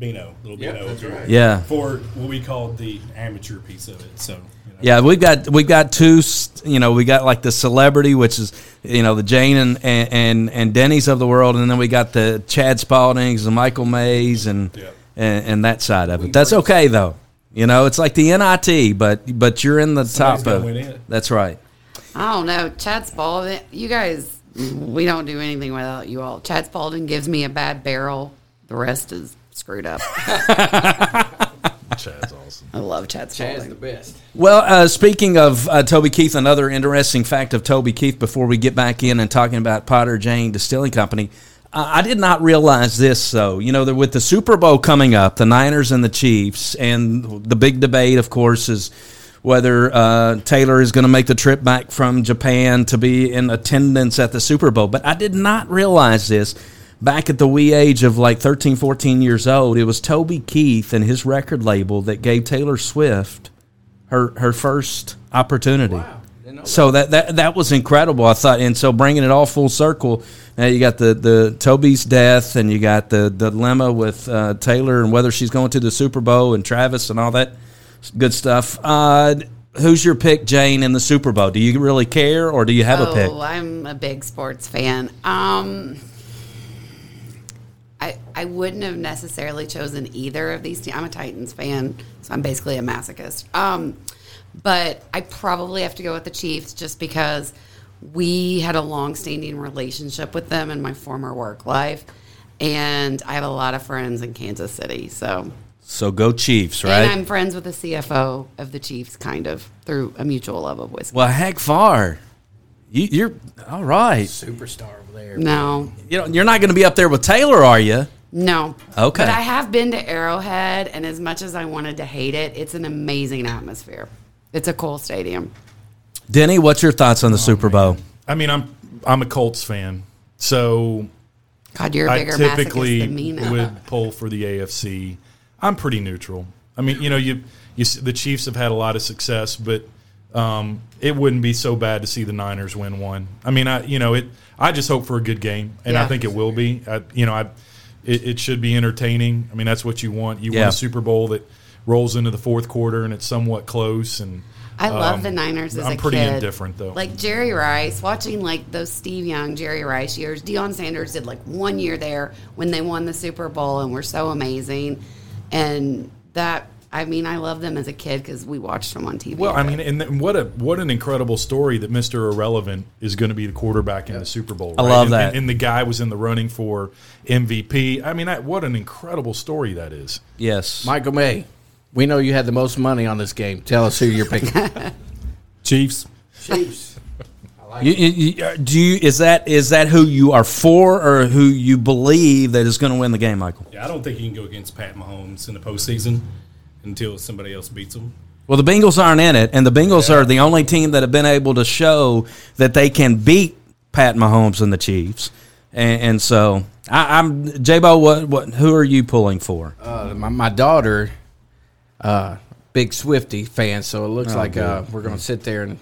Bino, little Bino, Yeah. for what we called the amateur piece of it. So, you know, Yeah, we've got we've got two. You know, we got like the celebrity, which is you know the Jane and and and, and Denny's of the world, and then we got the Chad Spaldings, the Michael Mays, and Yeah. and, and that side of it. That's okay though. You know, it's like the NIT, but but you're in the Somebody's top of. it. That's right. I don't know. Chad Spalding, you guys, we don't do anything without you all. Chad Spalding gives me a bad barrel. The rest is screwed up. Chad's awesome. I love Chad Chad's Spalding. the best. Well, uh, speaking of uh, Toby Keith, another interesting fact of Toby Keith before we get back in and talking about Potter Jane Distilling Company. Uh, I did not realize this, though. You know, that with the Super Bowl coming up, the Niners and the Chiefs, and the big debate, of course, is whether uh, Taylor is going to make the trip back from Japan to be in attendance at the Super Bowl. But I did not realize this. Back at the wee age of like 13, 14 years old, it was Toby Keith and his record label that gave Taylor Swift her her first opportunity. So that, that that was incredible. I thought, and so bringing it all full circle. Now you got the the Toby's death, and you got the the dilemma with uh, Taylor and whether she's going to the Super Bowl and Travis and all that good stuff. Uh, who's your pick, Jane, in the Super Bowl? Do you really care, or do you have a pick? Oh, I'm a big sports fan. Um, I I wouldn't have necessarily chosen either of these teams. I'm a Titans fan, so I'm basically a masochist. Um, but I probably have to go with the Chiefs just because we had a long-standing relationship with them in my former work life, and I have a lot of friends in Kansas City. So, So go Chiefs, and right? I'm friends with the CFO of the Chiefs, kind of through a mutual love of whiskey. well, heck, far. You, you're all right. Superstar over there. No, You know, you're not going to be up there with Taylor, are you? No. Okay. But I have been to Arrowhead, and as much as I wanted to hate it, it's an amazing atmosphere. It's a cool stadium. Denny, what's your thoughts on the Super Bowl? I mean, I'm I'm a Colts fan, so God, you're a I bigger masochist typically than me would pull for the AFC. I'm pretty neutral. I mean, you know, you you the Chiefs have had a lot of success, but um, it wouldn't be so bad to see the Niners win one. I mean, I you know it. I just hope for a good game, and I think it will be. I, you know, I it, it should be entertaining. I mean, that's what you want. You Yeah. want a Super Bowl that rolls into the fourth quarter and it's somewhat close. And I love um, the Niners as I'm a pretty kid. indifferent though. Like Jerry Rice, watching like those Steve Young, Jerry Rice years. Deion Sanders did like one year there when they won the Super Bowl and were so amazing. And that, I mean, I love them as a kid because we watched them on TV. Well, I mean, and then what a what an incredible story that Mister Irrelevant is going to be the quarterback in the Super Bowl. I love and, that. And, and the guy was in the running for MVP. I mean, that, what an incredible story that is. Yes. Michael May, we know you had the most money on this game. Tell us who you're picking. Chiefs. Chiefs. You, you, you- uh, do you is that is that who you are for or who you believe that is going to win the game, Michael? Yeah, I don't think you can go against Pat Mahomes in the postseason until somebody else beats them. Well, the Bengals aren't in it, and the Bengals are the only team that have been able to show that they can beat Pat Mahomes and the Chiefs. And, and so, I, I'm Jabo. What what? Who are you pulling for? Uh, my, my daughter, uh, big Swifty fan, so it looks like uh, we're going to sit there and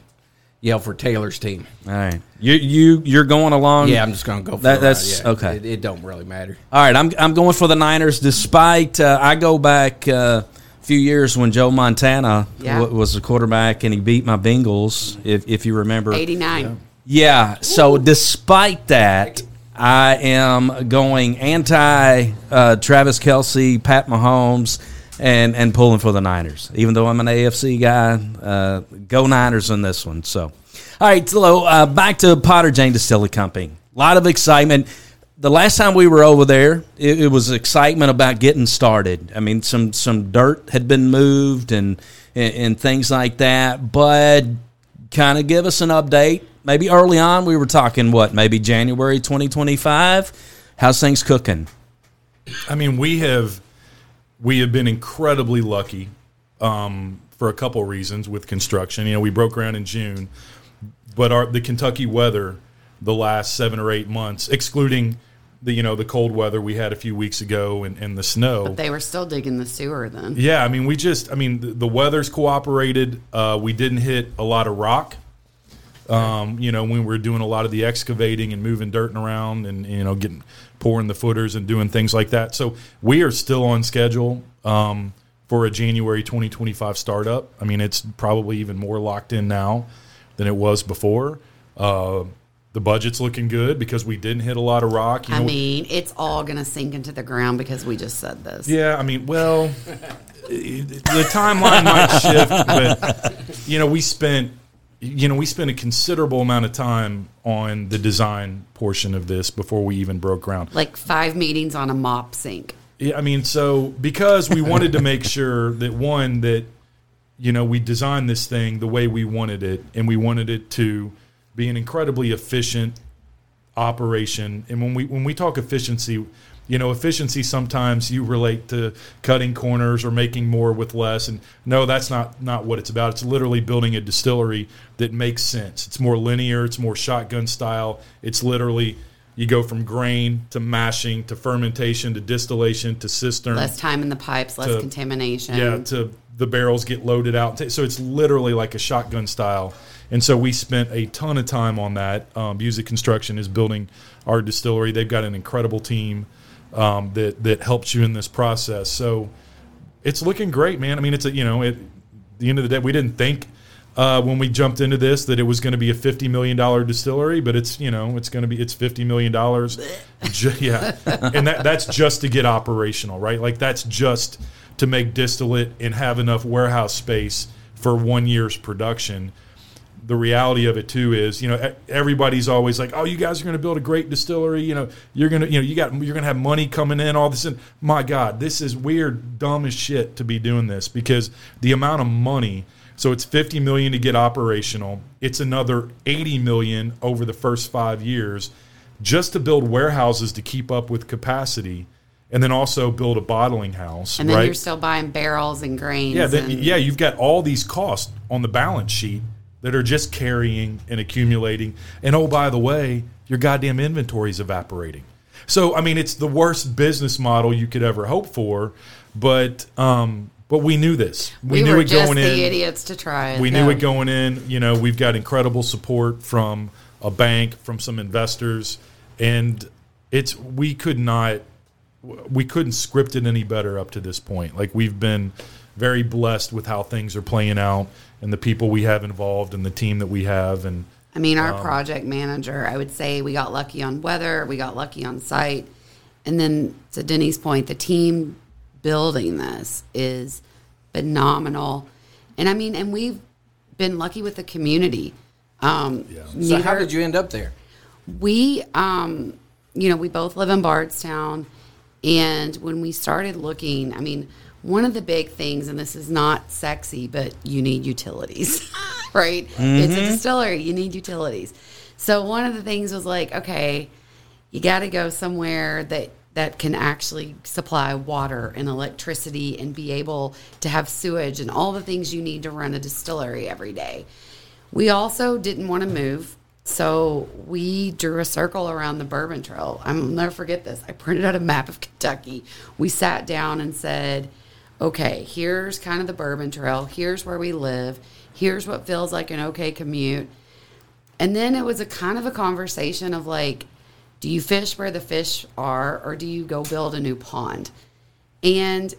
yell for Taylor's team. All right, you you you're going along. Yeah, I'm just going to go for That- the ride, that's- yeah. okay. It, it don't really matter. All right, I'm I'm going for the Niners. Despite uh, I go back uh, a few years when Joe Montana Yeah. w- was the quarterback and he beat my Bengals. If if you remember, 89. Yeah. So despite that, I am going anti uh, Travis Kelce, Pat Mahomes, and and pulling for the Niners. Even though I'm an AFC guy, uh, go Niners on this one. So, all right. So uh, back to Potter Jane Distillery Company. A lot of excitement. The last time we were over there, it, it was excitement about getting started. I mean, some some dirt had been moved and and, and things like that, but kind of give us an update. Maybe early on, we were talking what, maybe January 2025. How's things cooking? I mean, we have we have been incredibly lucky um, for a couple reasons with construction. You know, we broke ground in June, but our the Kentucky weather the last seven or eight months, excluding the you know the cold weather we had a few weeks ago and, and the snow. But they were still digging the sewer then. Yeah, I mean, we just, I mean, the, the weather's cooperated. Uh, we didn't hit a lot of rock. Um, you know, when we were doing a lot of the excavating and moving dirt around and, you know, getting, pouring the footers and doing things like that. So we are still on schedule um, for a January 2025 startup. I mean, it's probably even more locked in now than it was before. Uh, the budget's looking good because we didn't hit a lot of rock. You I know, mean, it's all going to sink into the ground because we just said this. Yeah, I mean, well, the timeline might shift, but you know, we spent you know we spent a considerable amount of time on the design portion of this before we even broke ground. Like five meetings on a mop sink. Yeah, I mean, so because we wanted to make sure that one that you know we designed this thing the way we wanted it, and we wanted it to be an incredibly efficient operation. And when we when we talk efficiency, you know, efficiency sometimes you relate to cutting corners or making more with less. And no, that's not not what it's about. It's literally building a distillery that makes sense. It's more linear. It's more shotgun style. It's literally you go from grain to mashing to fermentation to distillation to cistern Less time in the pipes, less To- contamination. yeah, to the barrels get loaded out. So it's literally like a shotgun style. And so we spent a ton of time on that. Um, Buzick Construction is building our distillery. They've got an incredible team um, that that helps you in this process. So it's looking great, man. I mean, it's a you know, at the end of the day, we didn't think uh, when we jumped into this that it was going to be a fifty million dollar distillery, but it's you know it's going to be it's fifty million dollars. yeah, and that that's just to get operational, right? Like that's just to make distillate and have enough warehouse space for one year's production. The reality of it too is, you know, everybody's always like, "Oh, you guys are going to build a great distillery. You know, you're going to, you know, you got, you're going to have money coming in, all this." And my God, this is weird, dumb as shit to be doing this because the amount of money. So it's 50 million to get operational. It's another 80 million over the first five years just to build warehouses to keep up with capacity, and then also build a bottling house. And then right? you're still buying barrels and grains. Yeah, then, and, yeah, you've got all these costs on the balance sheet that are just carrying and accumulating. And oh, by the way, your goddamn inventory is evaporating. So, I mean, it's the worst business model you could ever hope for. But, um, but we knew this. We, knew were it going in. idiots to try. We knew it going in. You know, we've got incredible support from a bank, from some investors, and it's we could not, we couldn't script it any better up to this point. Like we've been very blessed with how things are playing out and the people we have involved and the team that we have and I mean, Um, our project manager, I would say we got lucky on weather, we got lucky on site. And then to Denny's point, the team building this is phenomenal. And I mean, and we've been lucky with the community. Um, So how did you end up there? we um you know we both live in bardstown and when we started looking i mean one of the big things and this is not sexy but you need utilities right it's a mm-hmm. distillery you need utilities so one of the things was like okay you got to go somewhere that that can actually supply water and electricity and be able to have sewage and all the things you need to run a distillery every day we also didn't want to move, so we drew a circle around the Bourbon Trail. I'll never forget this. I printed out a map of Kentucky. We sat down and said, okay, here's kind of the Bourbon Trail. Here's where we live. Here's what feels like an okay commute. And then it was a kind of a conversation of like, do you fish where the fish are or do you go build a new pond? And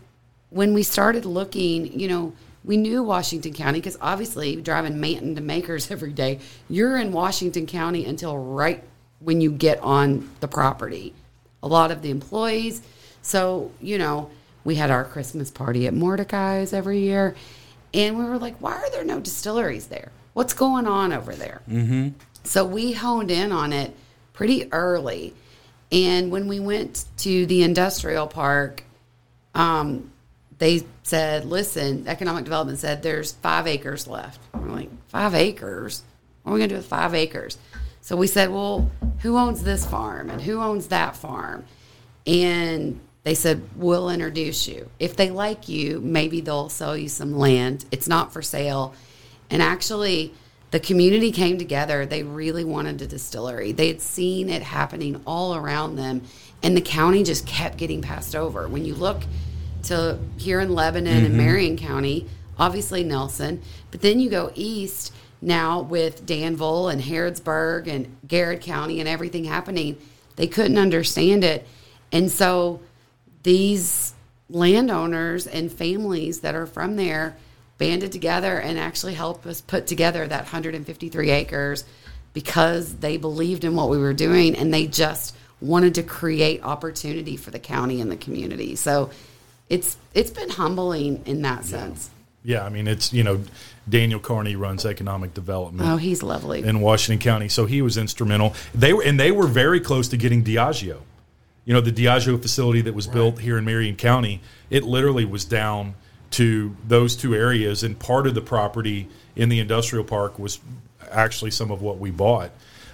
when we started looking, you know, we knew Washington County because obviously driving Manton to Makers every day, you're in Washington County until right when you get on the property. A lot of the employees. So, you know, we had our Christmas party at Mordecai's every year. And we were like, why are there no distilleries there? What's going on over there? Mm-hmm. So we honed in on it pretty early. And when we went to the industrial park, um, they said, listen, economic development said there's five acres left. We're like, five acres? What are we going to do with five acres? So we said, well, who owns this farm and who owns that farm? And they said, we'll introduce you. If they like you, maybe they'll sell you some land. It's not for sale. And actually, the community came together. They really wanted a distillery. They had seen it happening all around them, and the county just kept getting passed over. When you look to here in Lebanon and mm-hmm. Marion County, obviously Nelson, but then you go east now with Danville and Harrodsburg and Garrard County and everything happening. They couldn't understand it. And so these landowners and families that are from there banded together and actually helped us put together that 153 acres because they believed in what we were doing and they just wanted to create opportunity for the county and the community. So it's it's been humbling in that sense. yeah, I mean it's you know Daniel Carney runs economic development. Oh, he's lovely. in Washington County. So he was instrumental. They were, and they were very close to getting Diageo. You know, the Diageo facility that was built here in Marion County, it literally was down to those two areas, and part of the property in the industrial park was actually some of what we bought.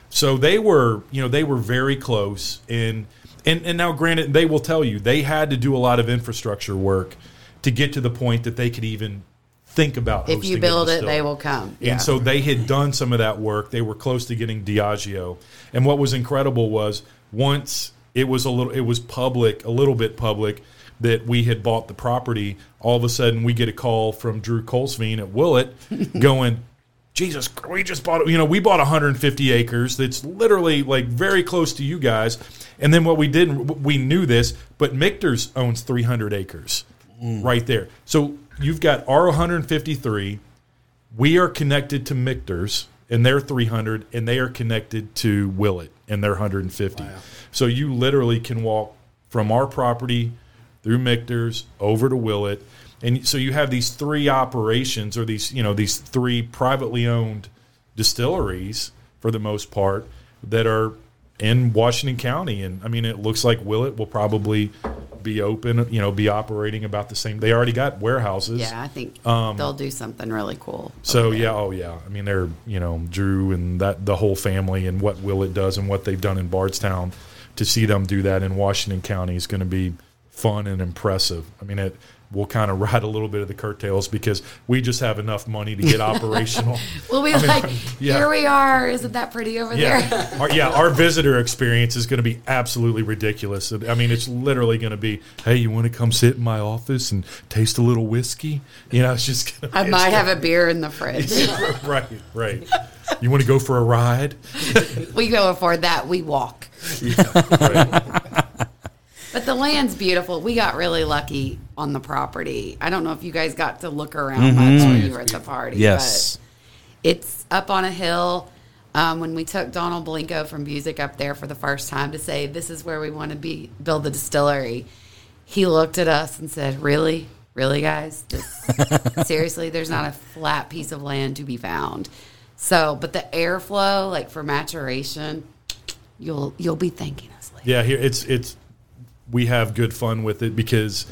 So they were, you know, they were very close. And and and now, granted, they will tell you they had to do a lot of infrastructure work to get to the point that they could even think about. if you build it, they will come. And so they had done some of that work. They were close to getting Diageo. And what was incredible was once it was a little it was public a little bit public that we had bought the property. All of a sudden we get a call from Drew Kulsveen at willett going jesus we just bought you know we bought 150 acres that's literally like very close to you guys. And then what we did we knew this but michter's owns 300 acres mm. right there. So you've got our 153 we are connected to Michter's and they're 300 and they are connected to Willett and they're 150. So you literally can walk from our property through Michter's over to Willett and so you have these three operations or these you know these three privately owned distilleries for the most part that are in Washington County and I mean it looks like Willett will probably be open you know be operating about the same they already got warehouses Yeah, I think Um, they'll do something really cool. so yeah, oh yeah. I mean, they're you know Drew and that the whole family and what Willett does and what they've done in Bardstown. To see them do that in Washington County is going to be fun and impressive. I mean, it will kind of ride a little bit of the curtails because we just have enough money to get operational. We'll be I mean, like, yeah. here we are. Isn't that pretty over there? Yeah, our, yeah. Our visitor experience is going to be absolutely ridiculous. I mean, it's literally going to be, hey, you want to come sit in my office and taste a little whiskey? You know, it's just. Gonna, I might gonna- have a beer in the fridge. right, right. You want to go for a ride? we go afford that. We walk. Right. But the land's beautiful. We got really lucky on the property. I don't know if you guys got to look around much when you were at the party. Yes. But it's up on a hill. Um, when we took Donald Blincoe from Buzick up there for the first time to say, this is where we want to be, build the distillery, he looked at us and said, really? Really, guys? This, seriously, there's not a flat piece of land to be found. So, but the airflow, like for maturation, you'll you'll be thanking us later. Yeah, here it's it's we have good fun with it because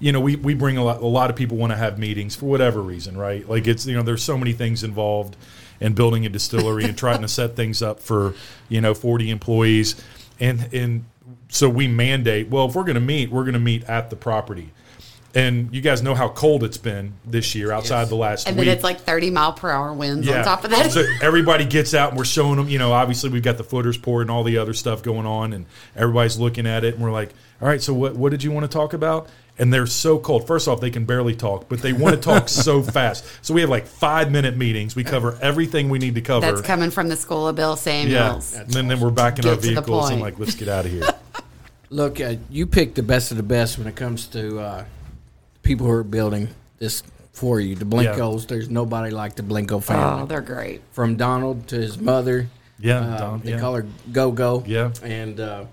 you know we, we bring a lot a lot of people want to have meetings for whatever reason, right? Like it's you know there's so many things involved in building a distillery and trying to set things up for you know 40 employees and and so we mandate well if we're going to meet we're going to meet at the property. And you guys know how cold it's been this year outside the last And week. then it's like 30 mile per hour winds on top of that. So everybody gets out and we're showing them, you know, obviously we've got the footers poured and all the other stuff going on and everybody's looking at it and we're like, all right, so what, what did you want to talk about? And they're so cold. First off, they can barely talk, but they want to talk so fast. So we have like five minute meetings. We cover everything we need to cover. That's coming from the school of Bill Samuels. yeah. Samuels. And then, then we're back in our Get to the vehicles and like, let's get out of here. Look, uh, you pick the best of the best when it comes to uh, people who are building this for you. The Blincoes, there's nobody like the Blincoe family. Oh, they're great. From Donald to his mother. Yeah, uh, Don- they yeah. call her Go Go. Yeah. And uh,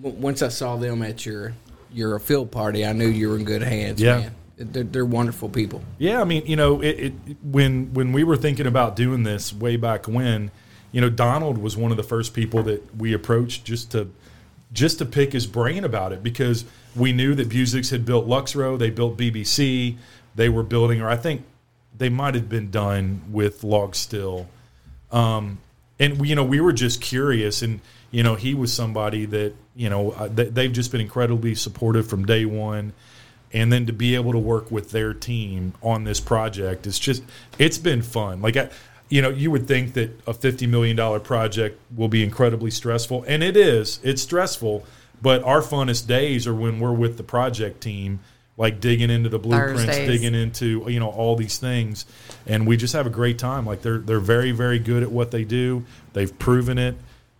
w- once I saw them at your your field party, I knew you were in good hands. Yeah. man. They're, they're wonderful people. Yeah, I mean, you know, it, it when when we were thinking about doing this way back when, you know, Donald was one of the first people that we approached just to just to pick his brain about it because we knew that Buzick's had built Lux Row, they built BBC, they were building, or I think they might have been done with Log Still. Um, and we, you know, we were just curious, and you know, he was somebody that you know uh, they, they've just been incredibly supportive from day one, and then to be able to work with their team on this project, it's just it's been fun. Like I, you know, you would think that a fifty million dollar project will be incredibly stressful, and it is. It's stressful, but our funnest days are when we're with the project team. Like digging into the blueprints, Thursdays. digging into you know all these things, and we just have a great time. Like they're they're very very good at what they do. They've proven it,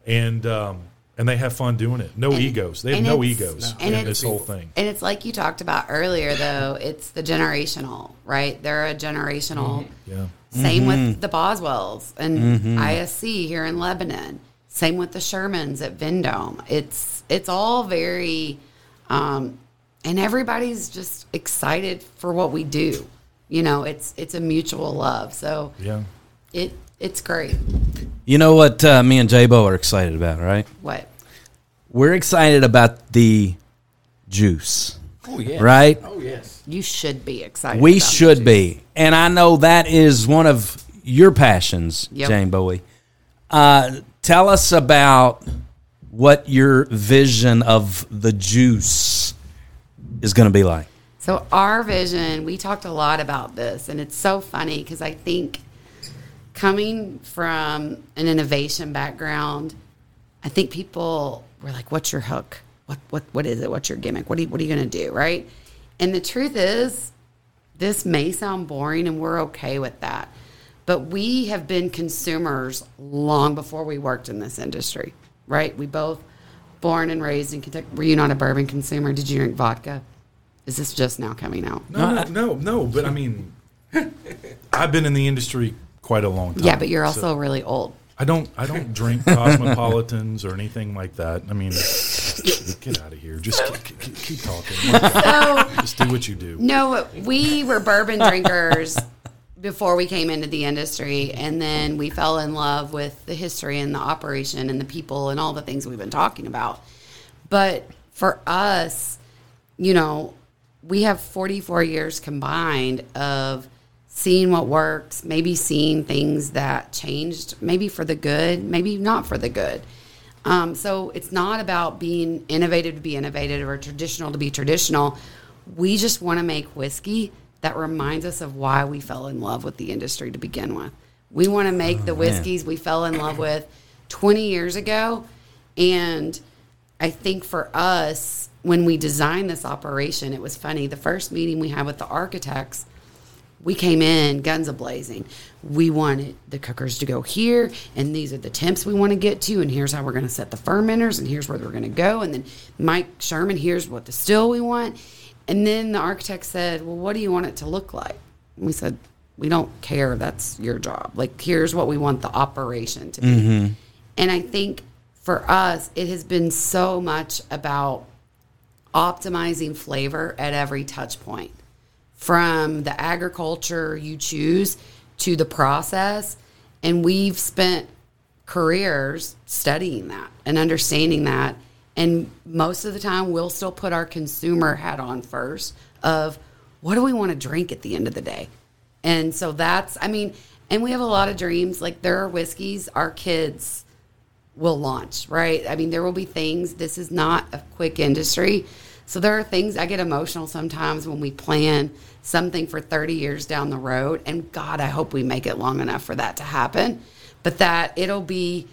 and um, and they have fun doing it. No egos. They have no egos and in it's- this whole thing. And it's like you talked about earlier, though. It's the generational, right? They're a generational. Yeah. Same with the Boswells and ISC here in Lebanon. Same with the Shermans at Vendome. It's it's all very, um, and everybody's just excited for what we do. You know, it's it's a mutual love. So Yeah. it it's great. You know what uh, me and J-Bo are excited about, right? What We're excited about the juice, Oh yeah. right? Oh yes. you should be excited. We about should it. be. And I know that is one of your passions, Yep. Jane Bowie. Uh, tell us about what your vision of the juice is going to be like. So our vision, we talked a lot about this, and it's so funny because I think coming from an innovation background, I think people were like, "What's your hook?" what what what is it? What's your gimmick? What are you what are you gonna do? Right? And the truth is, this may sound boring, and we're okay with that. But we have been consumers long before we worked in this industry, right? We both born and raised in Kentucky. Were you not a bourbon consumer? Did you drink vodka? Is this just now coming out? No, no, no, no. But I mean, I've been in the industry quite a long time. Yeah, but you're so also really old. I don't. I don't drink cosmopolitans or anything like that. I mean, get out of here. Just keep, keep, keep talking. So Just do what you do. No, we were bourbon drinkers before we came into the industry, and then we fell in love with the history and the operation and the people and all the things we've been talking about. But for us, you know, we have 44 years combined of seeing what works, maybe seeing things that changed, maybe for the good, maybe not for the good. Um, so it's not about being innovative to be innovative or traditional to be traditional. We just want to make whiskey that reminds us of why we fell in love with the industry to begin with. We want to make the whiskeys we fell in love with 20 years ago. And I think for us, when we designed this operation, it was funny. The first meeting we had with the architects, we came in guns a blazing. We wanted the cookers to go here, and these are the temps we want to get to, and here's how we're going to set the fermenters, and here's where we're going to go. And then Mike Sherman, here's what the still we want. And then the architect said, Well, what do you want it to look like? And we said, We don't care. That's your job. Like, here's what we want the operation to be. Mm-hmm. And I think for us, it has been so much about optimizing flavor at every touch point from the agriculture you choose to the process. And we've spent careers studying that and understanding that. And most of the time, we'll still put our consumer hat on first of what do we want to drink at the end of the day? And so that's, I mean, and we have a lot of dreams. Like there are whiskeys our kids will launch, right? I mean, there will be things, this is not a quick industry. So there are things I get emotional sometimes when we plan something for 30 years down the road. And God, I hope we make it long enough for that to happen. But that it'll be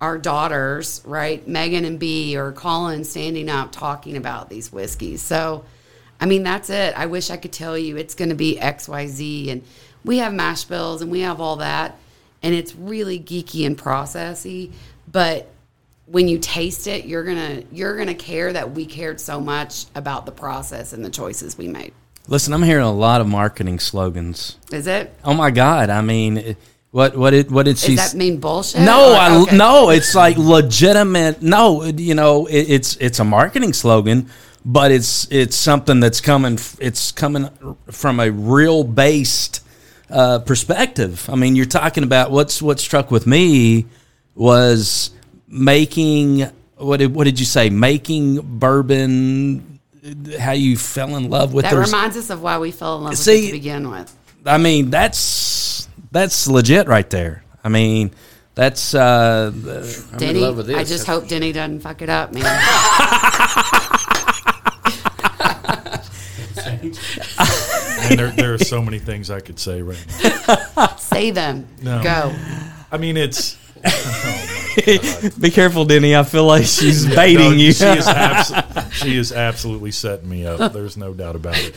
our daughters, right? Megan and B or Colin standing up talking about these whiskeys. So, I mean, that's it. I wish I could tell you it's going to be XYZ. And we have mash bills and we have all that. And it's really geeky and processy. But when you taste it, you're gonna you're gonna care that we cared so much about the process and the choices we made. Listen, I'm hearing a lot of marketing slogans. Is it? Oh my God! I mean, what what did what did she? Does that mean bullshit? No, Or- I no. It's like legitimate. No, you know, it, it's it's a marketing slogan, but it's it's something that's coming. It's coming from a real based uh, perspective. I mean, you're talking about what's what struck with me was making what did what did you say? Making bourbon. How you fell in love with That their- reminds us of why we fell in love with See- it to begin with. I mean, that's that's legit right there. I mean, that's uh, Denny, love with I just hope Denny doesn't fuck it up, man. And there, there are so many things I could say right now. Say them. No. Go. I mean, it's be careful, Denny. I feel like she's No, baiting you. She is, abso- she is absolutely setting me up. There's no doubt about it.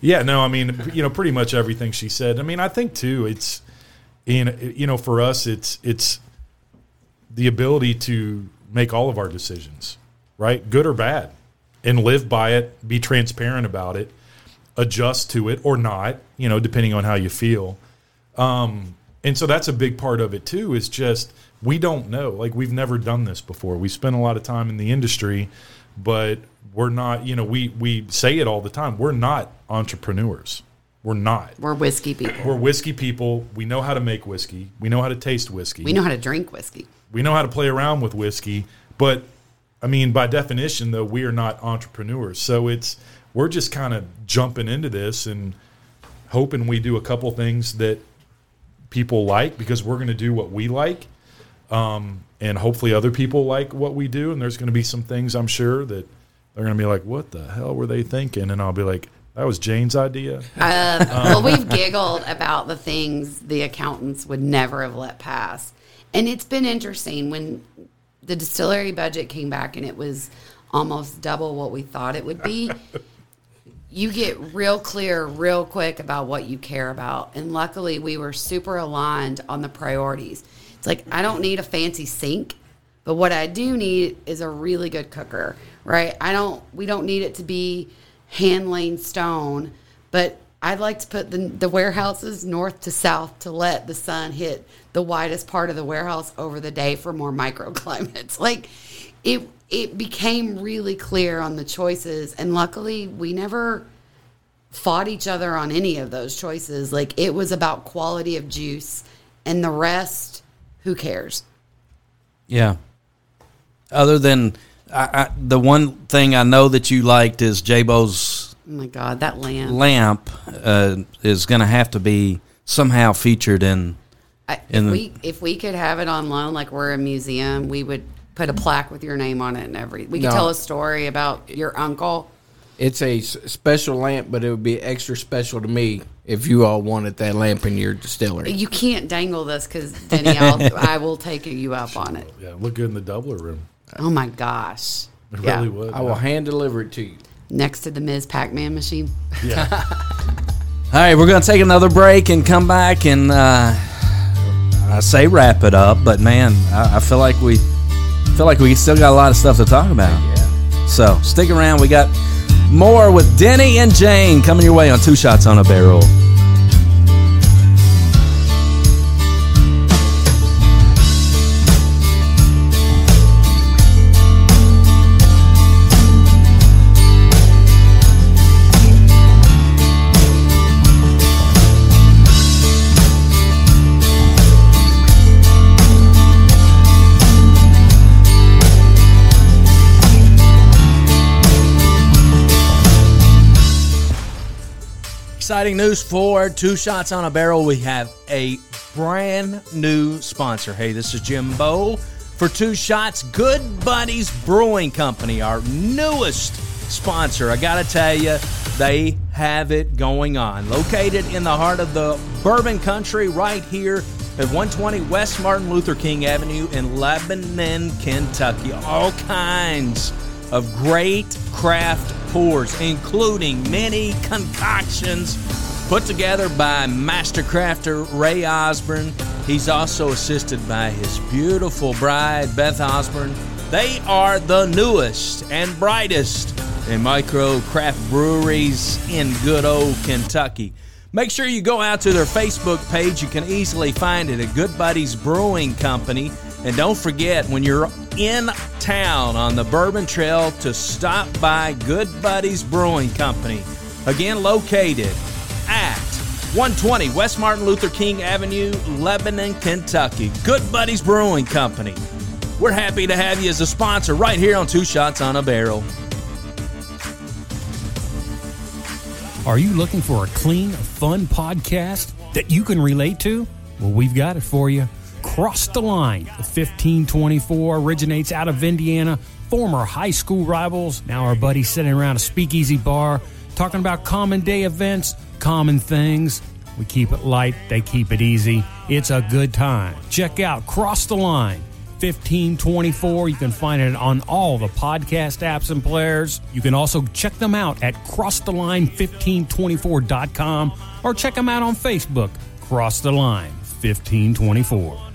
Yeah, no, I mean, you know, pretty much everything she said. I mean, I think too, it's in you know, for us, it's it's the ability to make all of our decisions, right, good or bad, and live by it, be transparent about it, adjust to it or not, you know, depending on how you feel. Um, and so that's a big part of it too. Is just we don't know. Like we've never done this before. We spent a lot of time in the industry, but we're not. You know, we we say it all the time. We're not entrepreneurs. We're not. We're whiskey people. We're whiskey people. We know how to make whiskey. We know how to taste whiskey. we know how to drink whiskey. we know how to play around with whiskey. But I mean, by definition, though, we are not entrepreneurs. So it's we're just kind of jumping into this and hoping we do a couple things that people like because we're going to do what we like. Um, and hopefully other people like what we do. And there's going to be some things I'm sure that they're going to be like, what the hell were they thinking? And I'll be like, that was Jane's idea. Uh, well, we've giggled about the things the accountants would never have let pass. And it's been interesting when the distillery budget came back and it was almost double what we thought it would be. You get real clear real quick about what you care about. And luckily, we were super aligned on the priorities. It's like, I don't need a fancy sink, but what I do need is a really good cooker, right? I don't, we don't need it to be hand lane stone, but I'd like to put the, the warehouses north to south to let the sun hit the widest part of the warehouse over the day for more microclimates. Like it, it became really clear on the choices, and luckily we never fought each other on any of those choices. Like it was about quality of juice, and the rest, who cares? Yeah. Other than I, I, the one thing I know that you liked is Jabo's Oh my god, that lamp! lamp uh, is going to have to be somehow featured in. I, in if the- we if we could have it on loan, like we're a museum, we would put a plaque with your name on it and every. We could No. tell a story about your uncle. It's a special lamp, but it would be extra special to me if you all wanted that lamp in your distillery. You can't dangle this because Denny, I'll, take you up on it. Yeah, look good in the doubler room. Oh my gosh! It Yeah. really would. I will hand deliver it to you. Next to the Ms. Pac-Man machine. Yeah. All right, we're going to take another break and come back and uh, I say wrap it up, but man, I, I feel like we feel like we still got a lot of stuff to talk about. Yeah. So stick around. We got more with Denny and Jane coming your way on Two Shots on a Barrel. Exciting news for Two Shots on a Barrel. We have a brand new sponsor. Hey, this is Jim Bo for Two Shots. Good Buddies Brewing Company, our newest sponsor. I got to tell you, they have it going on. Located in the heart of the bourbon country, right here at 120 West Martin Luther King Avenue in Lebanon, Kentucky. All kinds of great craft pours, including many concoctions put together by master crafter Ray Osborne. He's also assisted by his beautiful bride, Beth Osborne. They are the newest and brightest in micro craft breweries in good old Kentucky. Make sure you go out to their Facebook page. You can easily find it at Good Buddies Brewing Company. And don't forget, when you're in town on the Bourbon Trail, to stop by Good Buddies Brewing Company. Again, located at 120 West Martin Luther King Avenue, Lebanon, Kentucky. Good Buddies Brewing Company. We're happy to have you as a sponsor right here on Two Shots on a Barrel. Are you looking for a clean, fun podcast that you can relate to? Well, we've got it for you. Cross the Line. The 1524 originates out of Indiana. Former high school rivals, now our buddies sitting around a speakeasy bar talking about common day events, common things. We keep it light, they keep it easy. It's a good time. Check out Cross the Line. 1524. You can find it on all the podcast apps and players. You can also check them out at crosstheline1524.com or check them out on Facebook, Cross the Line 1524.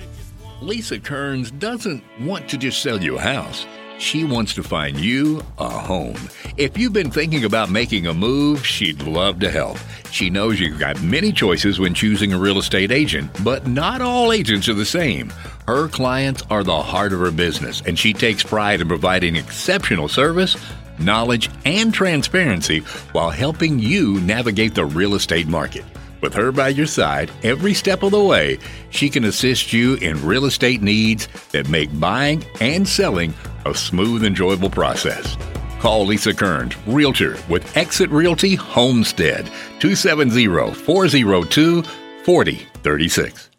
Lisa Kearns doesn't want to just sell you a house. She wants to find you a home. If you've been thinking about making a move, she'd love to help. She knows you've got many choices when choosing a real estate agent, but not all agents are the same. Her clients are the heart of her business, and she takes pride in providing exceptional service, knowledge, and transparency while helping you navigate the real estate market. With her by your side every step of the way, she can assist you in real estate needs that make buying and selling a smooth, enjoyable process. Call Lisa Kearns, Realtor with Exit Realty Homestead, 270 402 4036.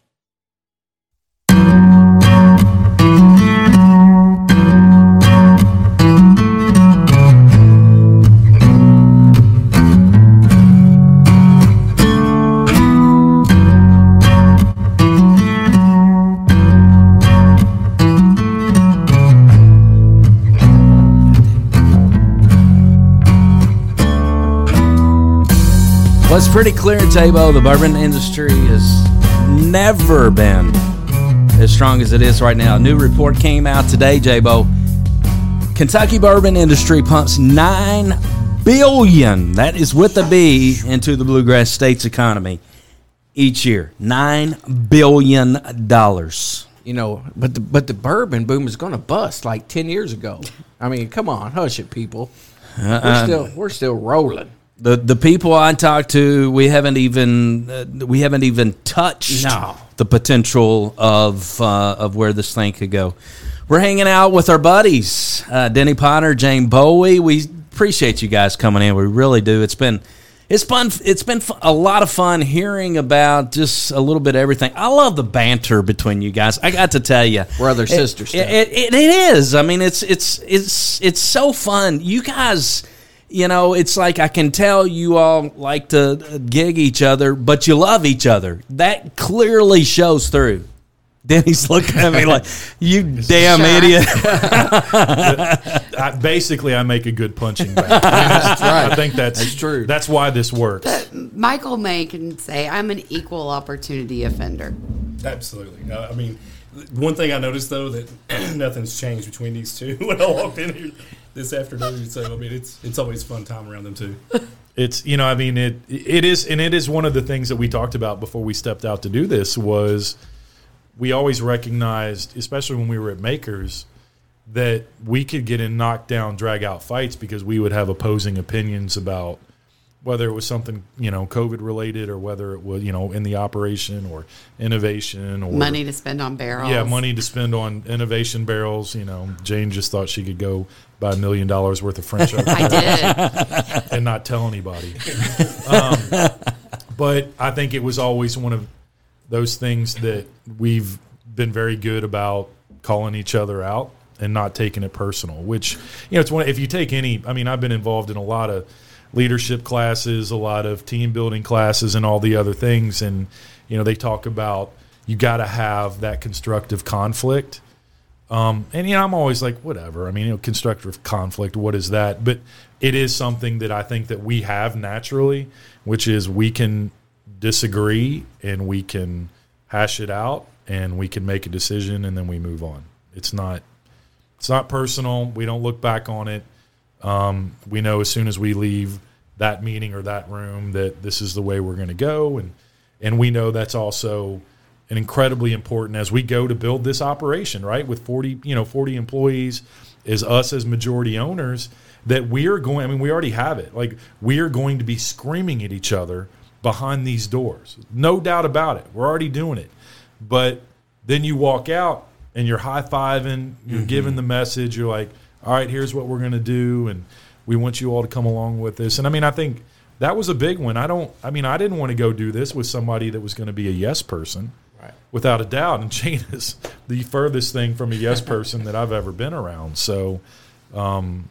Well, it's pretty clear, Tabo, the bourbon industry has never been as strong as it is right now. A new report came out today, J-Bo. Kentucky bourbon industry pumps nine billion, that is with a B, into the bluegrass states economy each year. Nine billion dollars. You know, but the, but the bourbon boom is going to bust like ten years ago. I mean, come on, hush it, people. Uh, We're still we're still rolling. The the people I talked to, we haven't even uh, we haven't even touched No. the potential of uh, of where this thing could go. We're hanging out with our buddies, uh, Denny Potter, Jane Bowie. We appreciate you guys coming in. We really do. It's been it's fun. It's been a lot of fun hearing about just a little bit of everything. I love the banter between you guys. I got to tell you, Brother, sister It, stuff. it, it, it is. I mean, it's it's it's it's so fun. You guys, you know, it's like I can tell you all like to uh, gig each other, but you love each other. That clearly shows through. Denny's looking at me like, "You damn idiot." I, basically, I make a good punching bag. that's right. I think that's, That's true. That's why this works. Michael May can say I'm an equal opportunity offender. Absolutely. I mean, one thing I noticed though that nothing's changed between these two when I walked in here this afternoon. So I mean, it's it's always fun time around them too. It's you know, I mean it it is and it is one of the things that we talked about before we stepped out to do this was we always recognized, especially when we were at Makers, that we could get in knockdown, drag out fights because we would have opposing opinions about whether it was something you know COVID related or whether it was you know in the operation or innovation or Money to spend on barrels. yeah, money to spend on innovation barrels. You know, Jane just thought she could go buy a million dollars worth of French oak I did. and not tell anybody. Um, but I think it was always one of those things that we've been very good about calling each other out and not taking it personal. Which you know, it's one. If you take any, I mean, I've been involved in a lot of leadership classes, a lot of team building classes, and all the other things. And you know, they talk about you got to have that constructive conflict. Um, and you know, I'm always like, whatever. I mean, you know, constructive conflict. What is that? But it is something that I think that we have naturally, which is we can disagree and we can hash it out and we can make a decision and then we move on. It's not, it's not personal. We don't look back on it. Um, we know as soon as we leave that meeting or that room that this is the way we're going to go, and and we know that's also an incredibly important as we go to build this operation, right? With forty, you know, forty employees, is us as majority owners that we are going. I mean, we already have it. Like we are going to be screaming at each other behind these doors, no doubt about it. We're already doing it, but then you walk out and you're high fiving, you're giving the message, you're like, all right, here's what we're going to do. And we want you all to come along with this. And I mean, I think that was a big one. I don't, I mean, I didn't want to go do this with somebody that was going to be a yes person. Right. Without a doubt. And Jane is the furthest thing from a yes person that I've ever been around. So, um,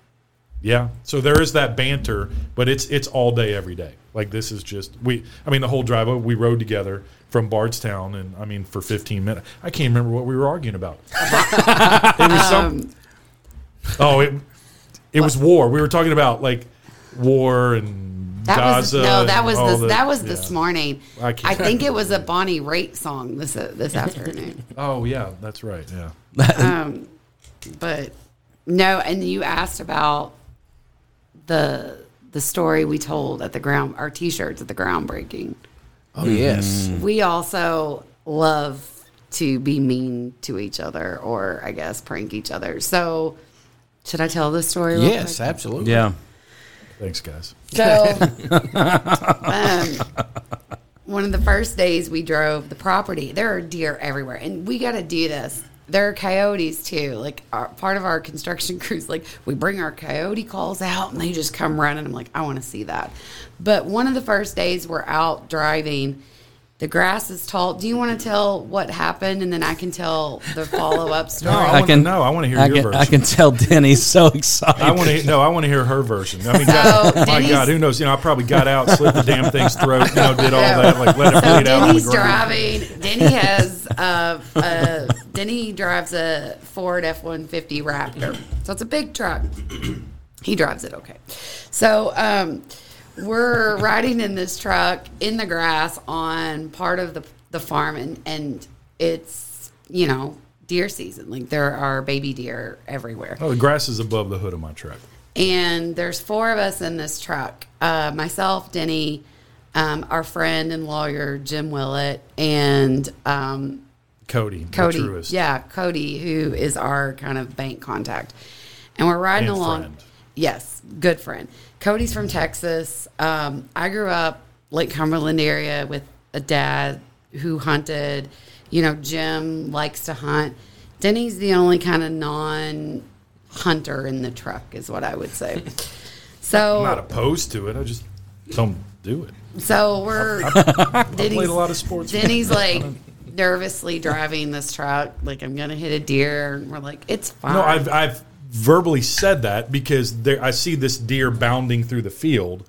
yeah. So there is that banter, but it's it's all day, every day. Like this is just we. I mean, the whole drive over, we rode together from Bardstown, and I mean, for 15 minutes, I can't remember what we were arguing about. it was some. Oh, it it was war. We were talking about like war and That Gaza. was no, that was this, the- that was yeah. this morning. I I, can't- think it was a Bonnie Raitt song this uh, this afternoon. Oh yeah, that's right. Yeah. um, but no, and you asked about the the story we told at the ground, our T-shirts at the groundbreaking. Oh yes. We also love to be mean to each other, or I guess prank each other. So, should I tell the story? real Yes, quick? absolutely. Yeah. Thanks, guys. So, um, one of the first days we drove the property, there are deer everywhere, and we got to do this. There are coyotes too. Like our, part of our construction crews, like we bring our coyote calls out, and they just come running. I'm like, I want to see that. But one of the first days we're out driving, the grass is tall. Do you want to tell what happened, and then I can tell the follow up story? No, I, I can- No. I want to hear I your can, version. I can tell Denny's so excited. I want to no. I want to hear her version. I mean, God, my God, who knows? You know, I probably got out, slit the damn thing's throat, you know, did all So- that, like let it So bleed out on the ground. driving. Denny has uh, uh, Denny drives a Ford F one fifty Raptor, so it's a big truck. he drives it okay. So um, we're riding in this truck in the grass on part of the the farm, and and it's you know deer season. Like there are baby deer everywhere. Oh, the grass is above the hood of my truck. and there's four of us in this truck uh, myself denny um, our friend and lawyer jim willett and um, Cody, cody yeah cody who is our kind of bank contact and we're riding And along friend. yes good friend cody's from texas um, i grew up lake cumberland area with a dad who hunted you know jim likes to hunt denny's the only kind of non hunter in the truck is what i would say so I'm not opposed to it. I just don't do it. so we're I played a lot of sports. Denny's like nervously driving this truck, like I'm gonna hit a deer, and we're like, it's fine. No, I've I've verbally said that because there I see this deer bounding through the field,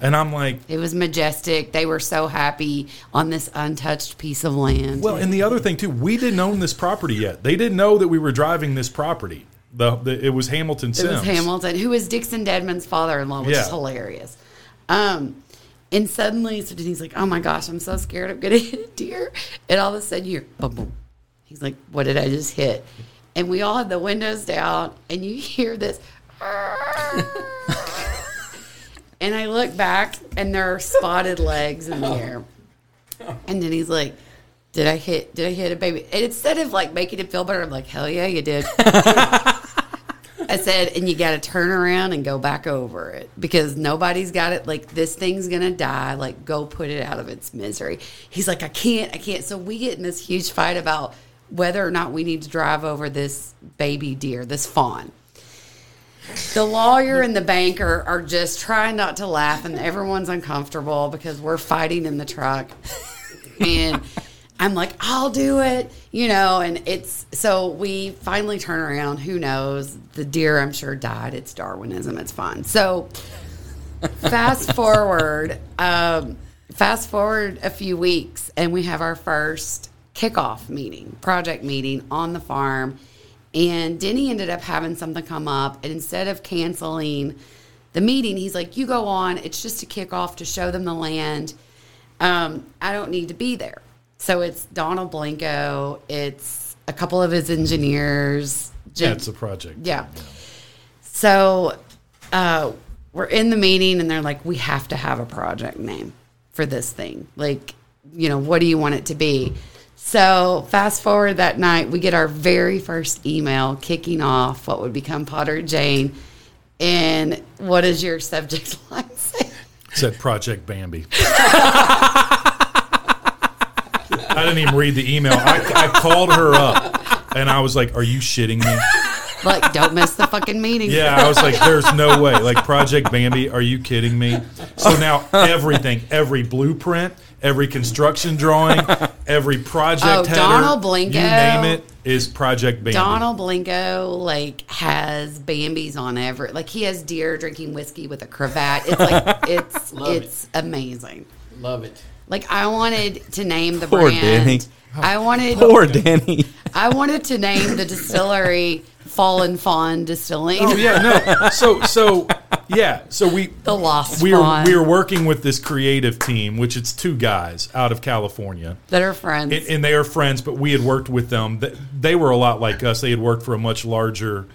and I'm like, it was majestic. They were so happy on this untouched piece of land. well, and the other thing too, we didn't own this property yet. They didn't know that we were driving this property. The, the it was Hamilton it Sims. was Hamilton, who is Dixon Dedman's father-in-law, which is hilarious. Um, and suddenly, so Denny's like, "Oh my gosh, I'm so scared I'm gonna hit a deer!" And all of a sudden, you're boom, boom. He's like, "What did I just hit?" And we all had the windows down, and you hear this. and I look back, and there are spotted legs in the oh. air. And then he's like, "Did I hit? Did I hit a baby?" And instead of like making it feel better, I'm like, "Hell yeah, you did." I said, and you got to turn around and go back over it because nobody's got it. Like, this thing's going to die. Like, go put it out of its misery. He's like, I can't, I can't. So we get in this huge fight about whether or not we need to drive over this baby deer, this fawn. The lawyer and the banker are just trying not to laugh, and everyone's uncomfortable because we're fighting in the truck. And I'm like, I'll do it, you know, and it's so we finally turn around. Who knows? The deer, I'm sure, died. It's Darwinism. It's fun. So fast forward, um, fast forward a few weeks, and we have our first kickoff meeting, project meeting on the farm. And Denny ended up having something come up, and instead of canceling the meeting, he's like, "You go on. It's just a kickoff to show them the land. Um, I don't need to be there." So it's Donald Blincoe. It's a couple of his engineers. Yeah, Jim- it's a project. yeah. So uh, we're in the meeting, and they're like, "We have to have a project name for this thing. Like, you know, what do you want it to be?" So fast forward that night, we get our very first email kicking off what would become Potter Jane. And what does your subject line say? Said Project Bambi. I didn't even read the email. I, I called her up and I was like, Are you shitting me? Like, don't miss the fucking meeting. Yeah, I was like, There's no way. Like, Project Bambi, are you kidding me? So now everything, every blueprint, every construction drawing, every project Oh, header, Donald Blincoe. you name it, is Project Bambi. Donald Blincoe like has Bambi's on every like he has deer drinking whiskey with a cravat. It's like it's it's amazing. Love it. Like I wanted to name the Poor brand. Danny. I wanted Poor Danny. I wanted to name the distillery Fallen Fawn Distilling. Oh yeah, no. So so yeah, so we The Lost we were Fawn. we were working with this creative team, which it's two guys out of California. that are friends. and, and they are friends, but we had worked with them. They were a lot like us. They had worked for a much larger